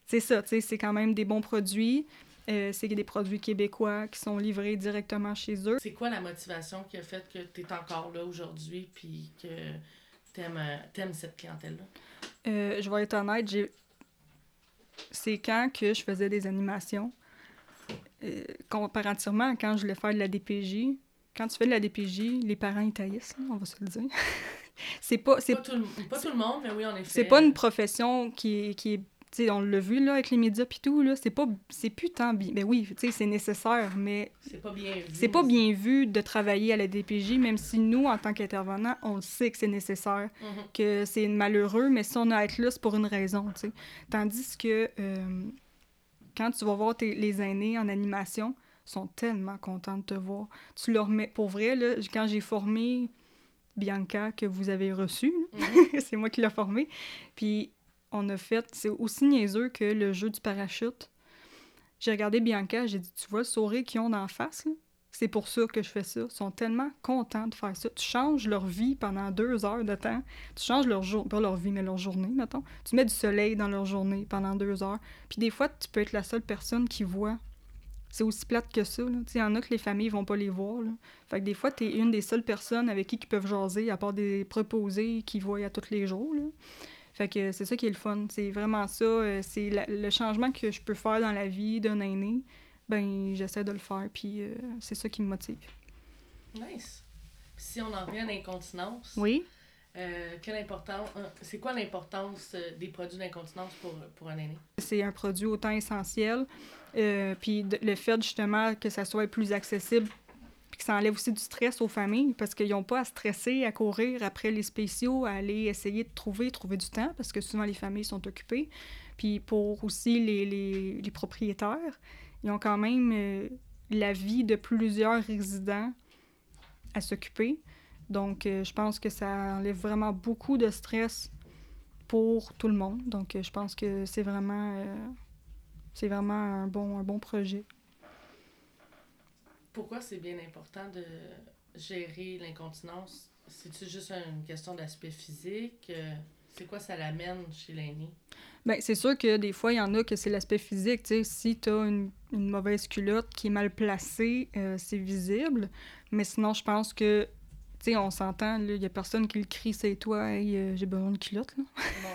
c'est ça, tu sais, c'est quand même des bons produits. Euh, c'est des produits québécois qui sont livrés directement chez eux. C'est quoi la motivation qui a fait que tu es encore là aujourd'hui puis que t'aimes aimes cette clientèle-là? Euh, je vais être honnête, j'ai... c'est quand que je faisais des animations. Euh, comparativement à quand je voulais faire de la DPJ. Quand tu fais de la DPJ, les parents ils taillissent, on va se le dire. c'est pas, c'est, Pas tout, le, pas tout le monde, mais oui, en effet. c'est pas une profession qui est, qui est tu sais, on l'a vu là avec les médias pis tout là, c'est pas c'est plus tant bien. Ben oui, c'est nécessaire, mais C'est pas bien vu. c'est pas bien vu de travailler à la DPJ, même si nous, en tant qu'intervenants, on le sait que c'est nécessaire Mhm. que c'est malheureux, mais si on a à être là, c'est pour une raison, tu sais. Tandis que euh, quand tu vas voir tes- les aînés en animation, ils sont tellement contents de te voir. Tu leur mets... Pour vrai, là, quand j'ai formé Bianca, que vous avez reçue, Mhm. c'est moi qui l'ai formée, puis on a fait... C'est aussi niaiseux que le jeu du parachute. J'ai regardé Bianca, j'ai dit, tu vois le sourire qu'ils ont d'en face? C'est pour ça que je fais ça. Ils sont tellement contents de faire ça. Tu changes leur vie pendant deux heures de temps. Tu changes leur journée, pas leur vie, mais leur journée, mettons. Tu mets du soleil dans leur journée pendant deux heures. Puis des fois, tu peux être la seule personne qui voit. C'est aussi plate que ça. Il y en a que les familles vont pas les voir. Des fois, tu es une des seules personnes avec qui ils peuvent jaser, à part des préposés qui voient à tous les jours. Fait que c'est ça qui est le fun. C'est vraiment ça. euh, C'est le changement que je peux faire dans la vie d'un aîné. Ben, j'essaie de le faire. Puis euh, c'est ça qui me motive. Nice. Puis si on en revient à l'incontinence, Oui. euh, quelle importance, c'est quoi l'importance des produits d'incontinence pour, pour un aîné? C'est un produit autant essentiel. Euh, puis le fait justement que ça soit plus accessible, que ça enlève aussi du stress aux familles, parce qu'ils n'ont pas à stresser, à courir après les spéciaux, à aller essayer de trouver, trouver du temps, parce que souvent les familles sont occupées. Puis pour aussi les, les, propriétaires, ils ont quand même euh, la vie de plusieurs résidents à s'occuper. Donc, euh, je pense que ça enlève vraiment beaucoup de stress pour tout le monde. Donc, euh, je pense que c'est vraiment, c'est vraiment un bon, un bon projet. Pourquoi c'est bien important de gérer l'incontinence? C'est-tu juste une question d'aspect physique? Euh, C'est quoi ça l'amène chez l'aîné? Ben, c'est sûr que des fois, il y en a que c'est l'aspect physique. Tu sais, si tu as une, une mauvaise culotte qui est mal placée, euh, c'est visible. Mais sinon, je pense que, tu sais, on s'entend, il y a personne qui le crie, c'est toi, hey, euh, j'ai besoin de culotte. Là.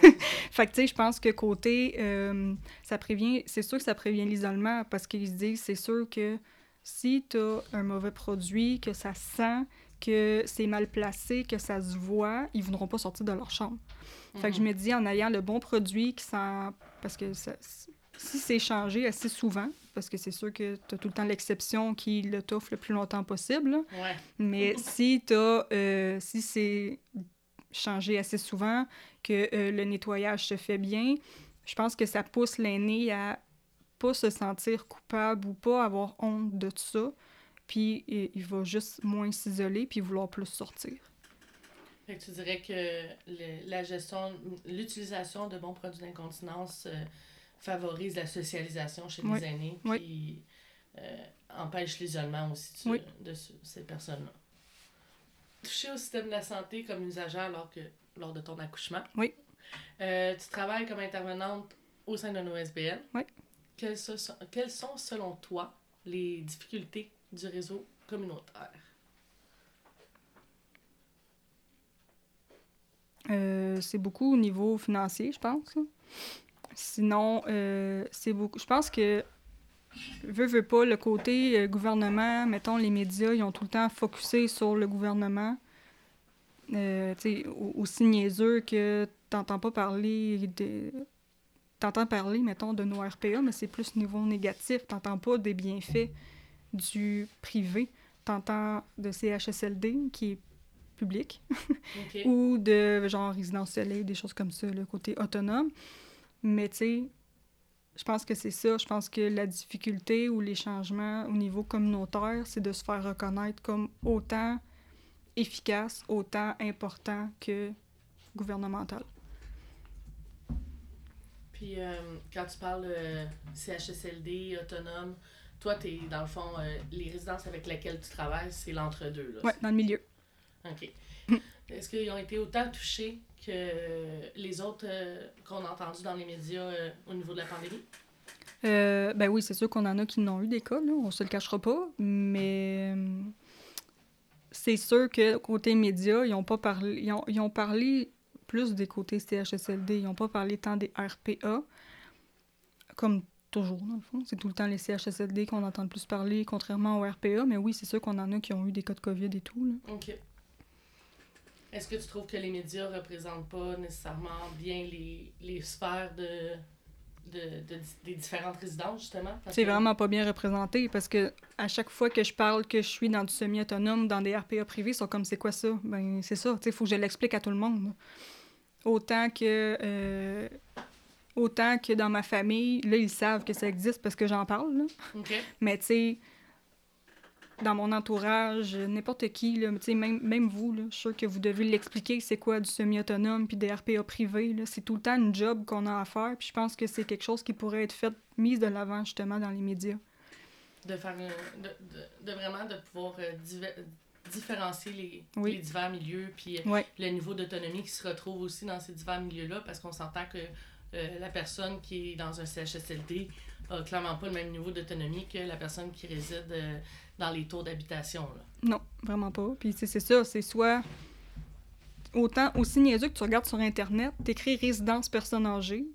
Non. Fait que, tu sais, je pense que côté, euh, ça prévient, c'est sûr que ça prévient l'isolement parce qu'ils se disent, c'est sûr que si tu as un mauvais produit, que ça sent, que c'est mal placé, que ça se voit, ils ne voudront pas sortir de leur chambre. Fait que je Mhm. me dis, en ayant le bon produit qui sent. Parce que ça- si c'est changé assez souvent, parce que c'est sûr que tu as tout le temps l'exception qui le t'offre le plus longtemps possible. Ouais. Mais si euh, si c'est changé assez souvent, que euh, le nettoyage se fait bien, je pense que ça pousse l'aîné à pas se sentir coupable ou pas avoir honte de tout ça. Puis il, il va juste moins s'isoler puis vouloir plus sortir. Fait que tu dirais que le- la gestion, l'utilisation de bons produits d'incontinence euh, favorise la socialisation chez Oui. les aînés, Oui. puis euh, empêche l'isolement aussi de, Oui. de ce- ces personnes-là. Toucher au système de la santé comme usagère lors, que, lors de ton accouchement. Oui. Euh, tu travailles comme intervenante au sein d'un OSBL. Oui. Quelles, so- sont, sont, selon toi, les difficultés du réseau communautaire? Euh, c'est beaucoup au niveau financier, je pense. Sinon, euh, c'est beaucoup. Je pense que veux, veux pas, le côté euh, gouvernement, mettons, les médias, ils ont tout le temps focusé sur le gouvernement. Tu sais, au- aussi niaiseux que t'entends pas parler de. T'entends parler, mettons, de nos RPA, mais c'est plus niveau négatif. T'entends pas des bienfaits du privé. T'entends de CHSLD, qui est public ou de genre résidence soleil, des choses comme ça, le côté autonome. Mais tu sais, je pense que c'est ça. Je pense que la difficulté ou les changements au niveau communautaire, c'est de se faire reconnaître comme autant efficace, autant important que gouvernemental. Puis euh, quand tu parles euh, CHSLD, autonome, toi, t'es dans le fond, euh, les résidences avec lesquelles tu travailles, c'est l'entre-deux. Ouais, dans le milieu. OK. Est-ce qu'ils ont été autant touchés que les autres euh, qu'on a entendus dans les médias au niveau de la pandémie? Ben oui, c'est sûr qu'on en a qui n'ont eu des cas, là, on se le cachera pas, mais c'est sûr que côté médias, ils ont pas parlé, ils ont, ils ont parlé plus des côtés CHSLD, ils n'ont pas parlé tant des RPA, comme toujours, dans le fond. C'est tout le temps les CHSLD qu'on entend le plus parler, contrairement aux RPA, mais oui, c'est sûr qu'on en a qui ont eu des cas de COVID et tout, là. OK. Est-ce que tu trouves que les médias représentent pas nécessairement bien les, les sphères de, de, de- des différentes résidences, justement? C'est que- vraiment pas bien représenté parce que à chaque fois que je parle que je suis dans du semi-autonome, dans des RPA privés, ils sont comme c'est quoi ça? Ben c'est ça, sais, faut que je l'explique à tout le monde. Autant que euh, autant que dans ma famille, là ils savent que ça existe parce que j'en parle, là. Mais tu sais, dans mon entourage, n'importe qui, là, tu sais, même, même vous, là, je suis sûre que vous devez l'expliquer c'est quoi du semi-autonome puis des RPA privés. là. C'est tout le temps une job qu'on a à faire. Puis je pense que c'est quelque chose qui pourrait être fait, mise de l'avant justement dans les médias. de faire de, de, de vraiment de pouvoir euh, diver- différencier les, Oui. les divers milieux puis euh, le niveau d'autonomie qui se retrouve aussi dans ces divers milieux-là parce qu'on s'entend que euh, la personne qui est dans un CHSLD a clairement pas le même niveau d'autonomie que la personne qui réside euh, dans les tours d'habitation. Non, vraiment pas. Puis c'est ça, c'est soit autant aussi niaiseux que tu regardes sur internet, t'écris résidence personne âgée,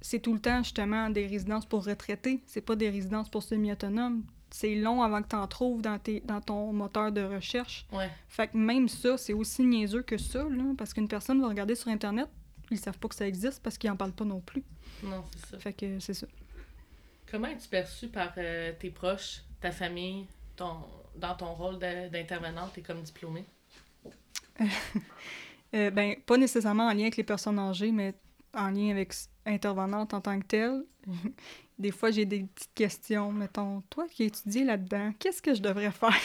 c'est tout le temps justement des résidences pour retraités, c'est pas des résidences pour semi-autonomes. C'est long avant que t'en trouves dans, tes, dans ton moteur de recherche. Ouais. Fait que même ça, c'est aussi niaiseux que ça, là, parce qu'une personne va regarder sur internet, ils savent pas que ça existe parce qu'ils en parlent pas non plus. Non, c'est ça. Fait que c'est ça. Comment es-tu perçu par euh, tes proches, ta famille, ton, dans ton rôle d'intervenante et comme diplômée? Euh, ben, pas nécessairement en lien avec les personnes âgées, mais en lien avec intervenante en tant que telle. Des fois, j'ai des petites questions. Mettons, toi qui étudies là-dedans, qu'est-ce que je devrais faire?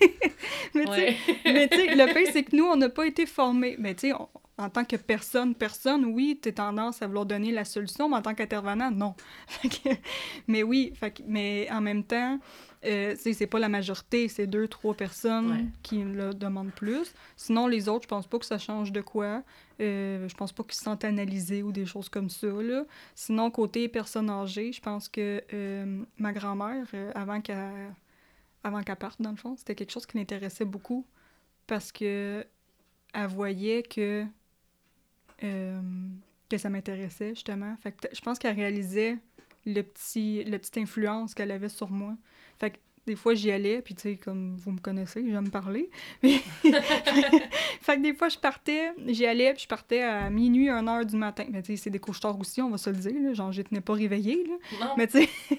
mais tu sais, le fait, c'est que nous, on n'a pas été formés. Mais tu sais, en tant que personne, personne, oui, tu as tendance à vouloir donner la solution, mais en tant qu'intervenant, non. Mais oui, fait mais en même temps, euh, tu sais, c'est pas la majorité, c'est deux, trois personnes Ouais. qui le demandent plus. Sinon, les autres, je pense pas que ça change de quoi. Euh, je pense pas qu'ils se sentent analysés ou des choses comme ça, là. Sinon, côté personnes âgées, je pense que euh, ma grand-mère, euh, avant qu'elle parte, dans le fond, c'était quelque chose qui l'intéressait beaucoup parce que elle voyait que, euh, que ça m'intéressait, justement. Je pense qu'elle réalisait le petit, la petite influence qu'elle avait sur moi. Des fois, j'y allais, puis tu sais, comme vous me connaissez, j'aime parler. Mais- fait que des fois, je partais, j'y allais, puis je partais à minuit, 1 heure du matin. Mais tu sais, c'est des couches tard aussi, on va se le dire, là. Genre, je tenais pas réveillée, là. Non, Mais tu sais,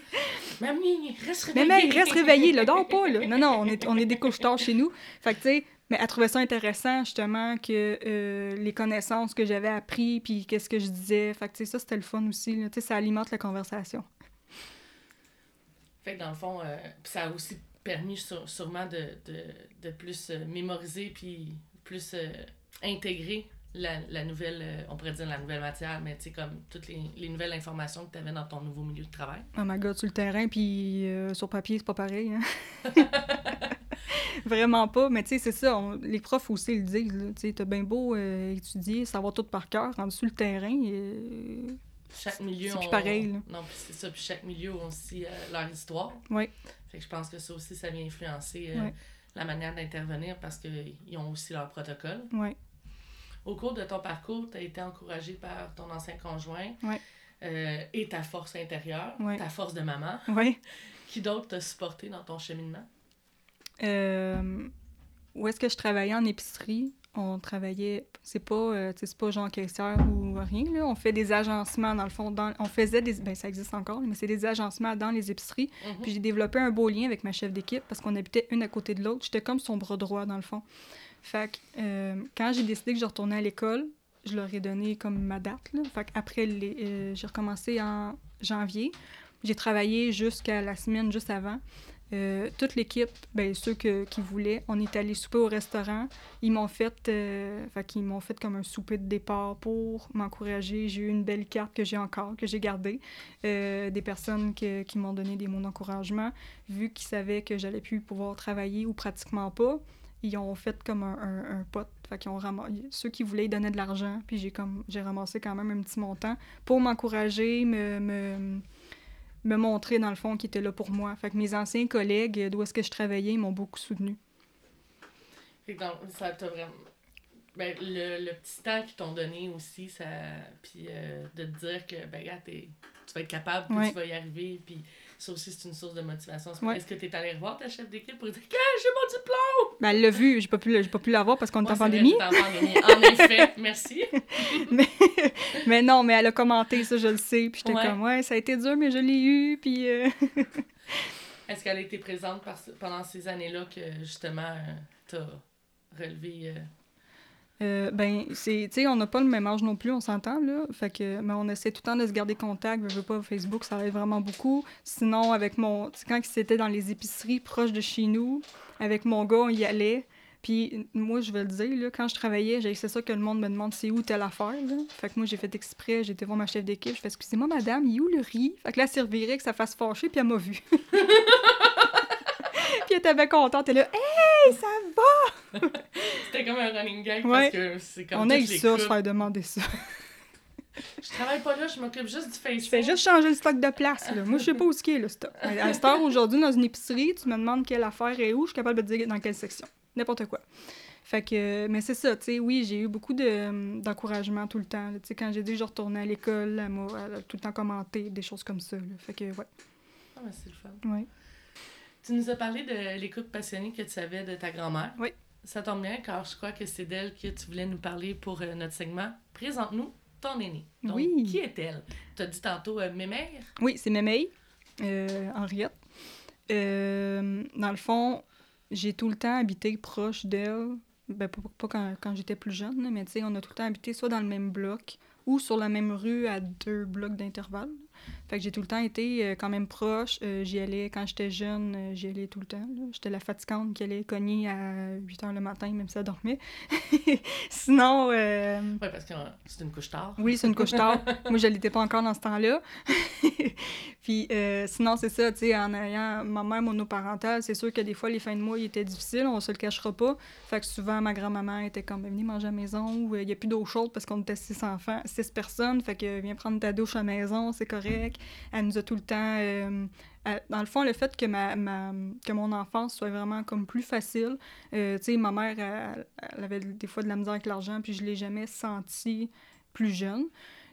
mamie, reste mais réveillée. mec, reste réveillé, là, dors pas, là. Non, non, on est, on est des couches tard chez nous. Fait que, tu sais, mais elle trouvait ça intéressant, justement, que euh, les connaissances que j'avais appris, puis qu'est-ce que je disais. Fait que, tu sais, ça, c'était le fun aussi. Tu sais, ça alimente la conversation. Fait que dans le fond, euh, ça a aussi permis sur- sûrement de, de, de plus euh, mémoriser puis plus euh, intégrer la, la nouvelle, on pourrait dire la nouvelle matière, mais tu sais, comme toutes les, les nouvelles informations que tu avais dans ton nouveau milieu de travail. Oh my god, sur le terrain, puis sur papier, c'est pas pareil, hein. Vraiment pas, mais tu sais, c'est ça, on- les profs aussi le disent. Tu sais, t'as bien beau étudier, savoir tout par cœur, rendu sur le terrain, Chaque milieu C'est plus ont- pareil, là. Non, c'est ça, puis chaque milieu a aussi euh, leur histoire. Ouais. Fait que je pense que ça aussi, ça vient influencer euh, la manière d'intervenir parce qu'ils ont aussi leur protocole. ouais. Au cours de ton parcours, tu as été encouragé par ton ancien conjoint Ouais. euh, et ta force intérieure, ta force de maman. Ouais. Qui d'autre t'a supporté dans ton cheminement? Où est-ce que je travaillais en épicerie? On travaillait, c'est pas, euh, c'est pas genre caissière ou rien, là. On fait des agencements, dans le fond. Dans, on faisait des, ben ça existe encore, mais c'est des agencements dans les épiceries. Mhm. Puis j'ai développé un beau lien avec ma chef d'équipe parce qu'on habitait une à côté de l'autre. J'étais comme son bras droit, dans le fond. Fait que euh, quand j'ai décidé que je retournais à l'école, je leur ai donné comme ma date, là. Fait les- euh, j'ai recommencé en janvier. J'ai travaillé jusqu'à la semaine juste avant. Euh, toute l'équipe, ben, ceux qui voulaient, on est allé souper au restaurant. Ils m'ont fait, euh, qu'ils m'ont fait comme un souper de départ pour m'encourager. J'ai eu une belle carte que j'ai encore, que j'ai gardée. Euh, des personnes qui m'ont donné des mots d'encouragement. Vu qu'ils savaient que j'allais plus pouvoir travailler ou pratiquement pas, ils ont fait comme un, un, pot. Fait qu'ils ont ramassé, ceux qui voulaient, ils donnaient de l'argent. Puis j'ai comme j'ai ramassé quand même un petit montant pour m'encourager, me, me, me montrer dans le fond qu'ils étaient là pour moi. Fait que mes anciens collègues d'où est-ce que je travaillais, ils m'ont beaucoup soutenu. Fait que ça t'a vraiment. Ben, le, le petit temps qu'ils t'ont donné aussi, ça. Puis euh, de te dire que, ben, regarde, t'es- tu vas être capable, puis Ouais. tu vas y arriver, puis ça aussi, c'est une source de motivation. Ouais. Est-ce que t'es allé revoir ta chef d'équipe pour dire, ah, j'ai mon diplôme? Ben, elle l'a vu, j'ai pas pu, pas pu l'avoir parce qu'on est Ouais, en vrai, t'es en pandémie. En effet, merci. mais, mais non, mais elle a commenté ça, je le sais. Puis j'étais Ouais. comme, ouais, ça a été dur, mais je l'ai eu. Puis euh, Est-ce qu'elle a été présente par- pendant ces années-là que, justement, euh, t'as relevé. euh, Euh, ben, c'est, tu sais, on n'a pas le même âge non plus, on s'entend, là. Fait que, mais on essaie tout le temps de se garder contact. Je veux pas, Facebook, ça aide vraiment beaucoup. Sinon, avec mon, quand c'était dans les épiceries proches de chez nous, avec mon gars, on y allait. Puis moi, je vais le dire, là, quand je travaillais, c'est ça que le monde me demande, c'est où telle affaire, là. Fait que moi, j'ai fait exprès, été voir ma chef d'équipe, je fais, excusez-moi, madame, il est où le riz? Fait que là, elle servirait que ça fasse fâcher, puis elle m'a vu. puis elle était bien contente, elle est là, hey, ça va! C'était comme un running gag Ouais. parce que c'est comme. on a eu ça, se faire demander ça. Je travaille pas là, je m'occupe juste du Facebook. Je fais juste changer le stock de place. Là. Moi, je sais pas où ce qui est le stock. À cette heure, aujourd'hui, dans une épicerie, tu me demandes quelle affaire est où, je suis capable de te dire dans quelle section. N'importe quoi. Fait que, mais c'est ça, tu sais, oui, j'ai eu beaucoup de, d'encouragement tout le temps. Tu sais, quand j'ai dit que je retournais à l'école, elle m'a tout le temps commenté, des choses comme ça. là. Fait que, ouais. Ah, mais c'est le fun. ouais. Tu nous as parlé de l'écoute passionnée que tu avais de ta grand-mère. Oui. Ça tombe bien car je crois que c'est d'elle que tu voulais nous parler pour euh, notre segment. Présente-nous ton aînée. Donc, Oui. Qui est-elle? Tu as dit tantôt euh, mémère. Oui, c'est Mémeille, euh, Henriette. Euh, dans le fond, j'ai tout le temps habité proche d'elle. Ben, pas, pas quand, quand j'étais plus jeune, mais tu sais, on a tout le temps habité soit dans le même bloc ou sur la même rue à deux blocs d'intervalle. Fait que j'ai tout le temps été euh, quand même proche. Euh, j'y allais quand j'étais jeune, euh, j'y allais tout le temps. J'étais la fatigante qui allait cogner à 8 h le matin, même si elle dormait. Sinon, euh, Ouais, parce que c'est une couche tard. oui, c'est une couche tard. Moi, je l'étais pas encore dans ce temps-là. Puis euh, sinon, c'est ça, tu sais, en ayant ma mère monoparentale, c'est sûr que des fois, les fins de mois, ils étaient difficiles, on se le cachera pas. Fait que souvent, ma grand-maman était comme, venez manger à la maison, ou il y a plus d'eau chaude parce qu'on était six enfants, six personnes, fait que viens prendre ta douche à la maison, c'est correct. Elle nous a tout le temps... euh, dans le fond, le fait que, ma, que mon enfance soit vraiment comme plus facile, euh, tu sais, ma mère, elle, avait des fois de la misère avec l'argent, puis je l'ai jamais senti plus jeune.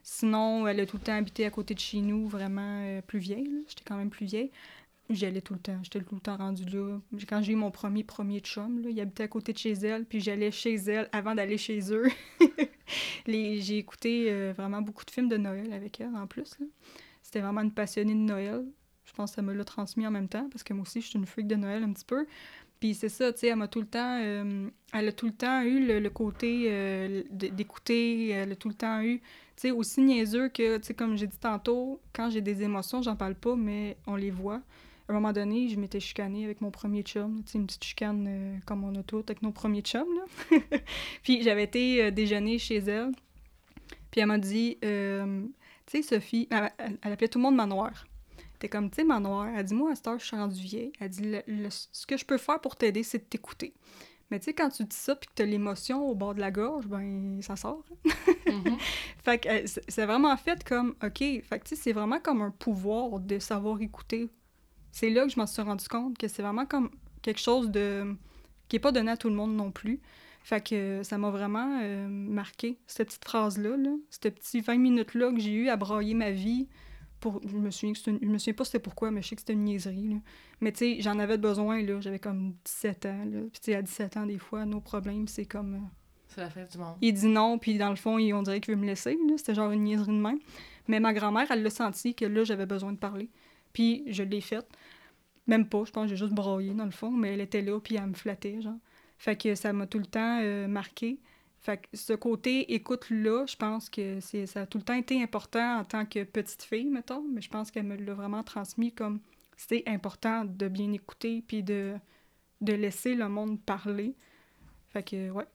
Sinon, elle a tout le temps habité à côté de chez nous, vraiment euh, plus vieille. J'étais quand même plus vieille. J'y allais tout le temps. J'étais tout le temps rendue là. Quand j'ai eu mon premier premier chum, il habitait à côté de chez elle, puis j'allais chez elle avant d'aller chez eux. J'ai écouté vraiment beaucoup de films de Noël avec elle, en plus. C'était vraiment une passionnée de Noël. Je pense que ça me l'a transmis en même temps, parce que moi aussi, je suis une freak de Noël un petit peu. Puis c'est ça, tu sais, elle m'a tout le temps... euh, elle a tout le temps eu le, le côté euh, d'écouter, elle a tout le temps eu... Tu sais, aussi niaiseux que, tu sais, comme j'ai dit tantôt, quand j'ai des émotions, j'en parle pas, mais on les voit. À un moment donné, je m'étais chicanée avec mon premier chum, tu sais, une petite chicane euh, comme on a toutes avec nos premiers chums, là. puis j'avais été déjeuner chez elle, puis elle m'a dit, tu sais, Sophie, elle, appelait tout le monde manoir. T'es comme, tu sais, manoir. Elle dit, moi, à cette heure, je suis rendue vieille. Elle dit, Le- le- ce que je peux faire pour t'aider, c'est de t'écouter. Mais tu sais, quand tu dis ça, puis que t'as l'émotion au bord de la gorge, ben, ça sort. Mhm. Fait que euh, c'est vraiment fait comme, OK, fait que tu sais, c'est vraiment comme un pouvoir de savoir écouter. C'est là que je m'en suis rendu compte que c'est vraiment comme quelque chose de qui est pas donné à tout le monde non plus. Fait que ça m'a vraiment euh, marqué, cette petite phrase-là, là, cette petite 20 minutes-là que j'ai eu à brailler ma vie. Pour, je, me souviens que une- je me souviens pas c'était pourquoi, mais je sais que c'était une niaiserie. Là. Mais tu sais, j'en avais besoin, là. J'avais comme 17 ans. Là. Puis tu sais, à 17 ans, des fois, nos problèmes, c'est comme... euh, C'est la fête du monde. il dit non, puis dans le fond, on dirait qu'il veut me laisser. là. C'était genre une niaiserie de même. Mais ma grand-mère, elle l'a senti que là, j'avais besoin de parler. Puis je l'ai faite. Même pas, je pense que j'ai juste broyé dans le fond, mais elle était là, puis elle me flattait, genre. Fait que ça m'a tout le temps euh, marqué. Fait que ce côté écoute-là, je pense que ça a tout le temps été important en tant que petite fille, mettons, mais je pense qu'elle me l'a vraiment transmis comme c'est important de bien écouter puis de, de laisser le monde parler. Fait que, ouais.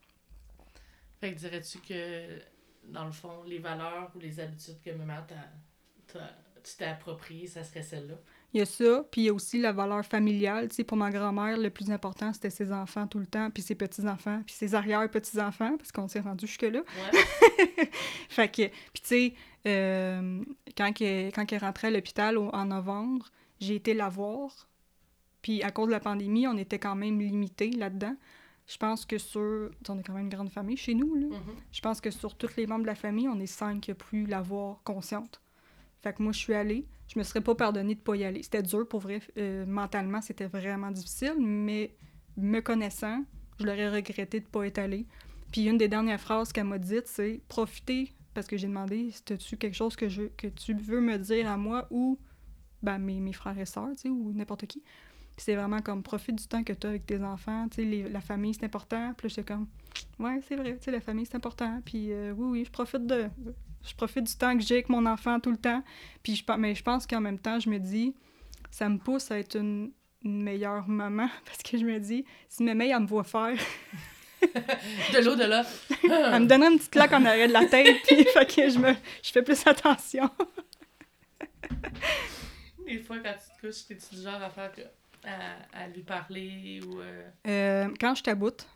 Fait que dirais-tu que, dans le fond, les valeurs ou les habitudes que maman t'a, t'a- tu t'es appropriées, ça serait celle-là? Il y a ça, puis il y a aussi la valeur familiale. Tu sais, pour ma grand-mère, le plus important, c'était ses enfants tout le temps, puis ses petits-enfants, puis ses arrière-petits-enfants, parce qu'on s'est rendu jusque-là. Ouais. Fait que, puis tu sais, euh, quand, qu'elle- quand elle rentrait à l'hôpital en novembre, j'ai été la voir. Puis à cause de la pandémie, on était quand même limité là-dedans. Je pense que sur... On est quand même une grande famille chez nous, là. Mhm. Je pense que sur tous les membres de la famille, on est cinq qui a pu la voir consciente. Fait que moi, je suis allée. Je me serais pas pardonné de pas y aller. C'était dur, pour vrai. Euh, mentalement, c'était vraiment difficile, mais me connaissant, je l'aurais regretté de pas être allée. Puis une des dernières phrases qu'elle m'a dites, c'est « Profiter », parce que j'ai demandé « tu quelque chose que, je, que tu veux me dire à moi ou ben, mes, mes frères et sœurs, ou n'importe qui. » Puis c'est vraiment comme « Profite du temps que tu as avec tes enfants, tu sais, la famille, c'est important. » Puis là, j'étais comme « Ouais, c'est vrai, tu sais, la famille, c'est important. Puis euh, oui, oui, je profite de... Je profite du temps que j'ai avec mon enfant tout le temps. Puis je, mais je pense qu'en même temps, je me dis, ça me pousse à être une, une meilleure maman parce que je me dis, si mère, elle me voit faire, De l'eau de là. elle me donnerait une petite claque en arrière de la tête, puis fait que je, me, je fais plus attention. Des fois, quand tu te couches, t'es-tu du genre à faire que- à, à lui parler ou. euh, Euh, quand je taboute,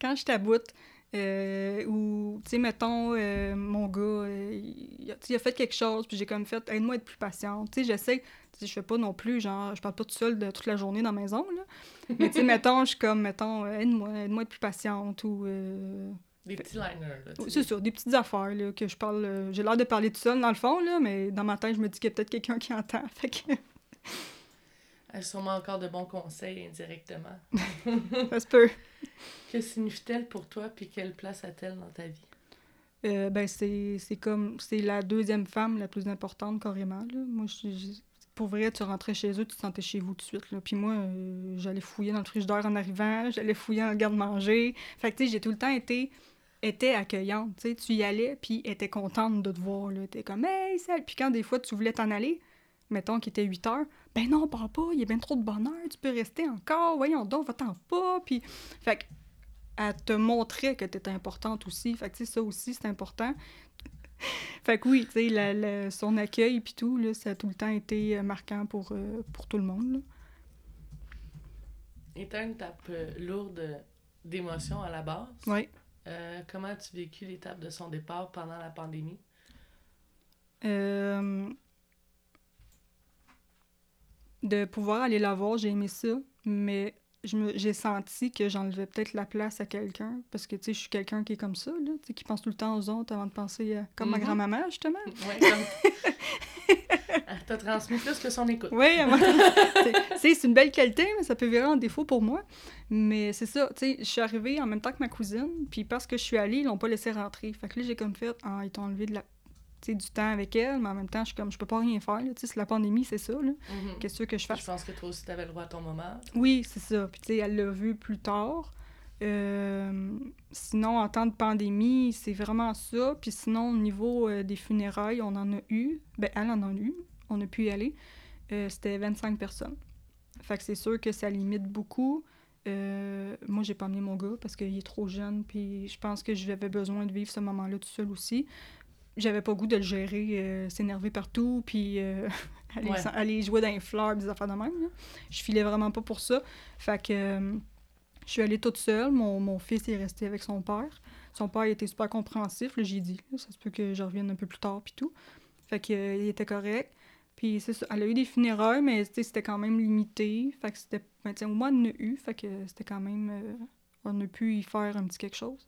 quand je taboute, euh, ou, tu sais, mettons, euh, mon gars, euh, il, a, il fait quelque chose, puis j'ai comme fait, aide-moi à être plus patiente. Tu sais, j'essaie, tu sais, je fais pas non plus, genre, je parle pas tout seul de toute la journée dans la maison, là. Mais, tu sais, mettons, je suis comme, mettons, euh, aide-moi, aide-moi à être plus patiente, ou. Des petits liners, là. c'est ça, des petites affaires, là, que je parle. j'ai l'air de parler tout seul, dans le fond, là, mais dans ma tête, je me dis qu'il y a peut-être quelqu'un qui entend. Fait que Elle sûrement encore de bons conseils indirectement. ça se peut. Que signifie-t-elle pour toi, puis quelle place a-t-elle dans ta vie? Euh, ben, c'est comme. C'est la deuxième femme la plus importante, carrément. Moi, je, pour vrai, tu rentrais chez eux, tu te sentais chez vous tout de suite. Là. Puis moi, euh, j'allais fouiller dans le frigidaire en arrivant, j'allais fouiller le garde-manger. Fait que, tu sais, j'ai tout le temps été était accueillante. Tu y allais, puis était contente de te voir. Là. T'es comme, hey, salut. Puis quand des fois tu voulais t'en aller, mettons qu'il était 8 heures, ben non, pars pas, il y a bien trop de bonheur, tu peux rester encore, voyons donc, va-t'en pas. Puis, fait que, elle te montrait que t'étais importante aussi. Fait que, tu sais, ça aussi, c'est important. fait que oui, tu sais, son accueil puis tout, là, ça a tout le temps été euh, marquant pour, euh, pour tout le monde. là. Étant une étape euh, lourde d'émotions à la base, Ouais. euh, comment as-tu vécu l'étape de son départ pendant la pandémie? Euh, de pouvoir aller la voir, j'ai aimé ça, mais j'ai senti que j'enlevais peut-être la place à quelqu'un, parce que, tu sais, je suis quelqu'un qui est comme ça, là, tu sais, qui pense tout le temps aux autres avant de penser à... Comme ma Mhm. grand-maman, justement. Ouais, comme... Elle t'a transmis plus que son écoute. Oui, c'est c'est une belle qualité, mais ça peut virer en défaut pour moi. Mais c'est ça, tu sais, je suis arrivée en même temps que ma cousine, puis parce que je suis allée, ils l'ont pas laissé rentrer. Fait que là, j'ai comme fait, ah, ils t'ont enlevé de la... tu du temps avec elle, mais en même temps, je suis comme, je peux pas rien faire, là, tu c'est la pandémie, c'est ça, là. Mhm. Qu'est-ce que je fasse? Je pense que toi aussi, t'avais le droit à ton moment. Oui, c'est ça. Puis, tu sais, elle l'a vu plus tard. Euh, sinon, en temps de pandémie, c'est vraiment ça. Puis sinon, au niveau euh, des funérailles, on en a eu. Ben, elle en a eu. On a pu y aller. Euh, C'était 25 personnes. Fait que c'est sûr que ça limite beaucoup. Euh, moi, j'ai pas amené mon gars parce qu'il est trop jeune. Puis je pense que j'avais besoin de vivre ce moment-là tout seul aussi. J'avais pas goût de le gérer, euh, s'énerver partout, puis euh, aller, Ouais. s'en- aller jouer dans les fleurs, des affaires de même. là. Je filais vraiment pas pour ça. Fait que euh, je suis allée toute seule. Mon, mon fils est resté avec son père. Son père était super compréhensif. J'ai dit, là, ça se peut que je revienne un peu plus tard, puis tout. Fait que, il était correct. Puis c'est ça. Elle a eu des funérailles, mais c'était quand même limité. Fait que c'était. Ben, tiens, au moins, en a eu. Fait que c'était quand même. on a pu y faire un petit quelque chose.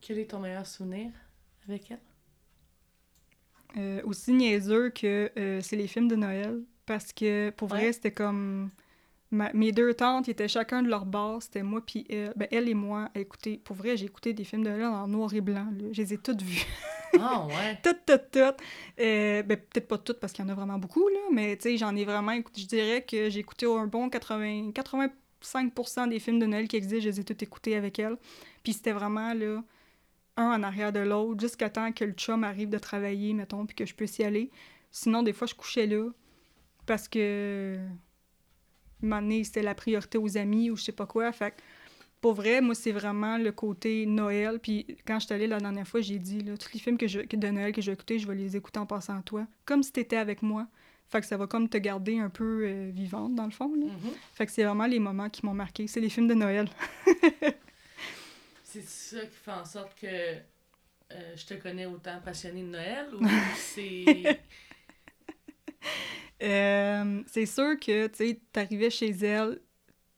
Quel est ton meilleur souvenir? Avec elle? Euh, aussi niaiseux que euh, c'est les films de Noël. Parce que pour vrai, c'était comme. ma- mes deux tantes, ils étaient chacun de leur bord. C'était moi puis elle. Ben, elle et moi. à écouter. Pour vrai, j'ai écouté des films de Noël en noir et blanc. là. Je les ai toutes vues. Ah ouais. toutes, toutes, toutes. Euh, ben, peut-être pas toutes parce qu'il y en a vraiment beaucoup, là. Mais tu sais, j'en ai vraiment écouté. Je dirais que j'ai écouté un bon 80, 85% des films de Noël qui existent. Je les ai tous écoutés avec elle. Puis c'était vraiment, là, un en arrière de l'autre, jusqu'à temps que le chum arrive de travailler, mettons, puis que je puisse y aller. Sinon, des fois, je couchais là parce que. Donné, c'était la priorité aux amis ou je sais pas quoi. Fait que, pour vrai, moi, c'est vraiment le côté Noël. Puis quand je suis allée la dernière fois, j'ai dit, là, tous les films que je, que de Noël que je vais écouter, je vais les écouter en passant à toi. Comme si t'étais avec moi. Fait que ça va comme te garder un peu euh, vivante, dans le fond. Là. Mhm. Fait que c'est vraiment les moments qui m'ont marqué. C'est les films de Noël. C'est ça qui fait en sorte que euh, je te connais autant passionné de Noël ou c'est. Euh, c'est sûr que, tu sais, t'arrivais chez elle,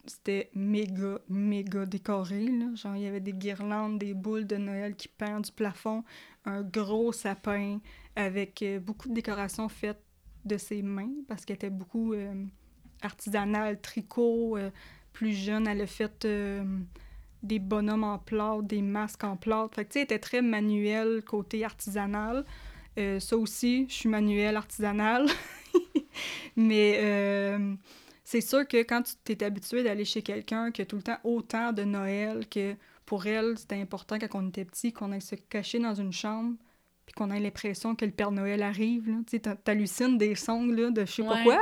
c'était méga, méga décoré, là. Genre, il y avait des guirlandes, des boules de Noël qui pendent du plafond, un gros sapin avec euh, beaucoup de décorations faites de ses mains, parce qu'elle était beaucoup euh, artisanale, tricot. euh, plus jeune, elle a fait euh, des bonhommes en plâtre, des masques en plâtre. Fait que, tu sais, était très manuelle côté artisanal. Euh, ça aussi, je suis manuelle artisanale. Mais euh, c'est sûr que quand tu t'es habitué d'aller chez quelqu'un qui a tout le temps autant de Noël, que pour elle, c'était important quand on était petit qu'on aille se cacher dans une chambre puis qu'on ait l'impression que le Père Noël arrive. Tu sais, t'hallucines des sons là, de je sais pas quoi.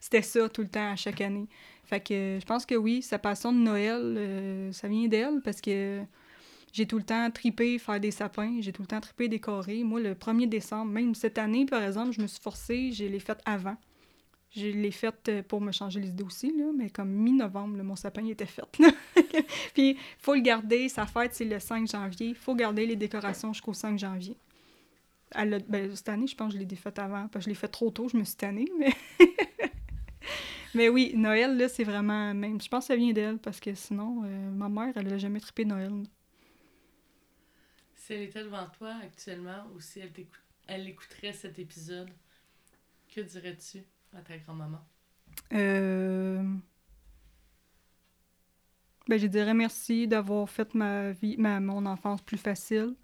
C'était ça tout le temps à chaque année. Fait que je pense que oui, sa passion de Noël, euh, ça vient d'elle parce que j'ai tout le temps tripé faire des sapins, j'ai tout le temps tripé décorer. Moi, le 1er décembre, même cette année, par exemple, je me suis forcée, je l'ai fait avant. Je l'ai faite euh, pour me changer les idées aussi, là, mais comme mi-novembre, mon sapin il était fait. Puis, faut le garder, sa fête, c'est le 5 janvier. faut garder les décorations jusqu'au 5 janvier. Ben, cette année, je pense que je l'ai défaite avant, je l'ai fait trop tôt, je me suis tannée, mais... mais oui, Noël, là, c'est vraiment... Même, je pense que ça vient d'elle, parce que sinon, euh, ma mère, elle a jamais trippé Noël. Si elle était devant toi actuellement ou si elle, t'écoute- elle écouterait cet épisode, que dirais-tu à ta grand-maman? Euh... Ben, je dirais merci d'avoir fait ma vie, ma, mon enfance plus facile.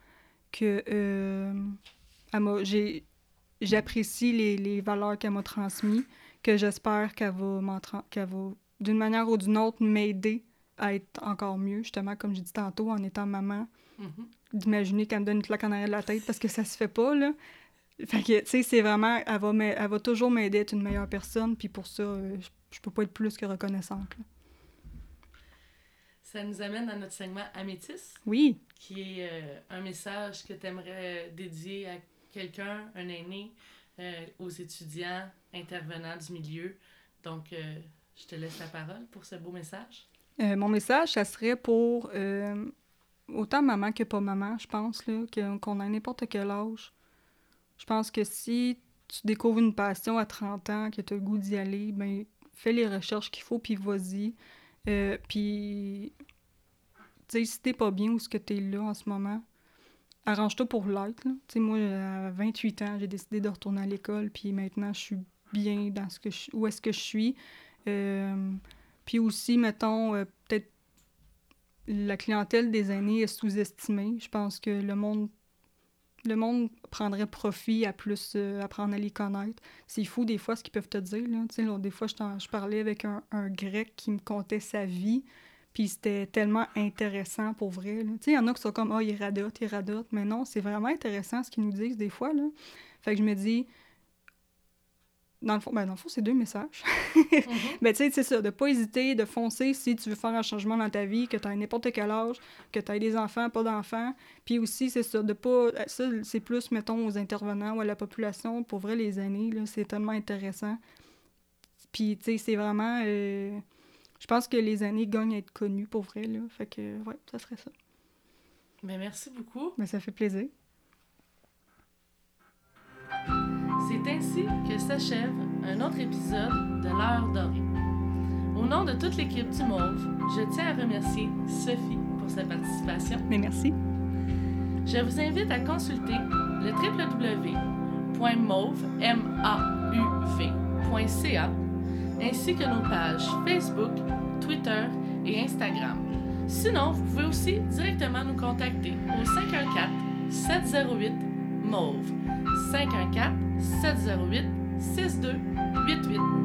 Que euh, j'apprécie les, les valeurs qu'elle m'a transmises. Que j'espère qu'elle va, qu'elle va, d'une manière ou d'une autre, m'aider à être encore mieux. Justement, comme j'ai dit tantôt, en étant maman, Mhm. d'imaginer qu'elle me donne une claque en arrière de la tête parce que ça se fait pas, là. Fait que, tu sais, c'est vraiment... Elle va, elle va toujours m'aider à être une meilleure personne, puis pour ça, euh, je, je peux pas être plus que reconnaissante, là. Ça nous amène à notre segment Amétis, Oui, qui est euh, un message que tu aimerais dédier à quelqu'un, un aîné, euh, aux étudiants, intervenants du milieu. Donc, euh, je te laisse la parole pour ce beau message. Euh, mon message, ça serait pour euh, autant maman que pas maman, je pense, là, qu'on a n'importe quel âge. Je pense que si tu découvres une passion à 30 ans, que tu as le goût d'y aller, ben fais les recherches qu'il faut, puis vas-y. Puis, tu sais, si t'es pas bien ou ce que t'es là en ce moment, arrange-toi pour l'être. moi, à 28 ans, j'ai décidé de retourner à l'école, puis maintenant, je suis bien dans ce que je, où est-ce que je suis. Euh, puis aussi, mettons, euh, peut-être la clientèle des aînés est sous-estimée. Je pense que le monde le monde prendrait profit à plus euh, apprendre à les connaître. C'est fou des fois ce qu'ils peuvent te dire. Là. Des fois, je, je parlais avec un, grec qui me contait sa vie, puis c'était tellement intéressant pour vrai. il y en a qui sont comme « Ah, il radote, il radote », mais non, c'est vraiment intéressant ce qu'ils nous disent des fois. Là. Fait que je me dis, dans le fond, ben, dans le fond c'est deux messages. Mhm. Ben, tu sais, c'est ça, de pas hésiter, de foncer si tu veux faire un changement dans ta vie, que tu as n'importe quel âge, que tu as des enfants, pas d'enfants. Puis aussi, c'est ça, de pas. Ça, c'est plus, mettons, aux intervenants ou à la population. Pour vrai, les années, c'est tellement intéressant. Puis, tu sais, c'est vraiment. euh, Je pense que les années gagnent à être connues, pour vrai, là. Fait que, ouais, ça serait ça. Ben, merci beaucoup. Ben, ça fait plaisir. C'est ainsi que s'achève un autre épisode de l'heure dorée. Au nom de toute l'équipe du Mauve, je tiens à remercier Sophie pour sa participation. Mais merci. Je vous invite à consulter le www.mauve.ca ainsi que nos pages Facebook, Twitter et Instagram. Sinon, vous pouvez aussi directement nous contacter au 514 708 Mauve 514 708 6288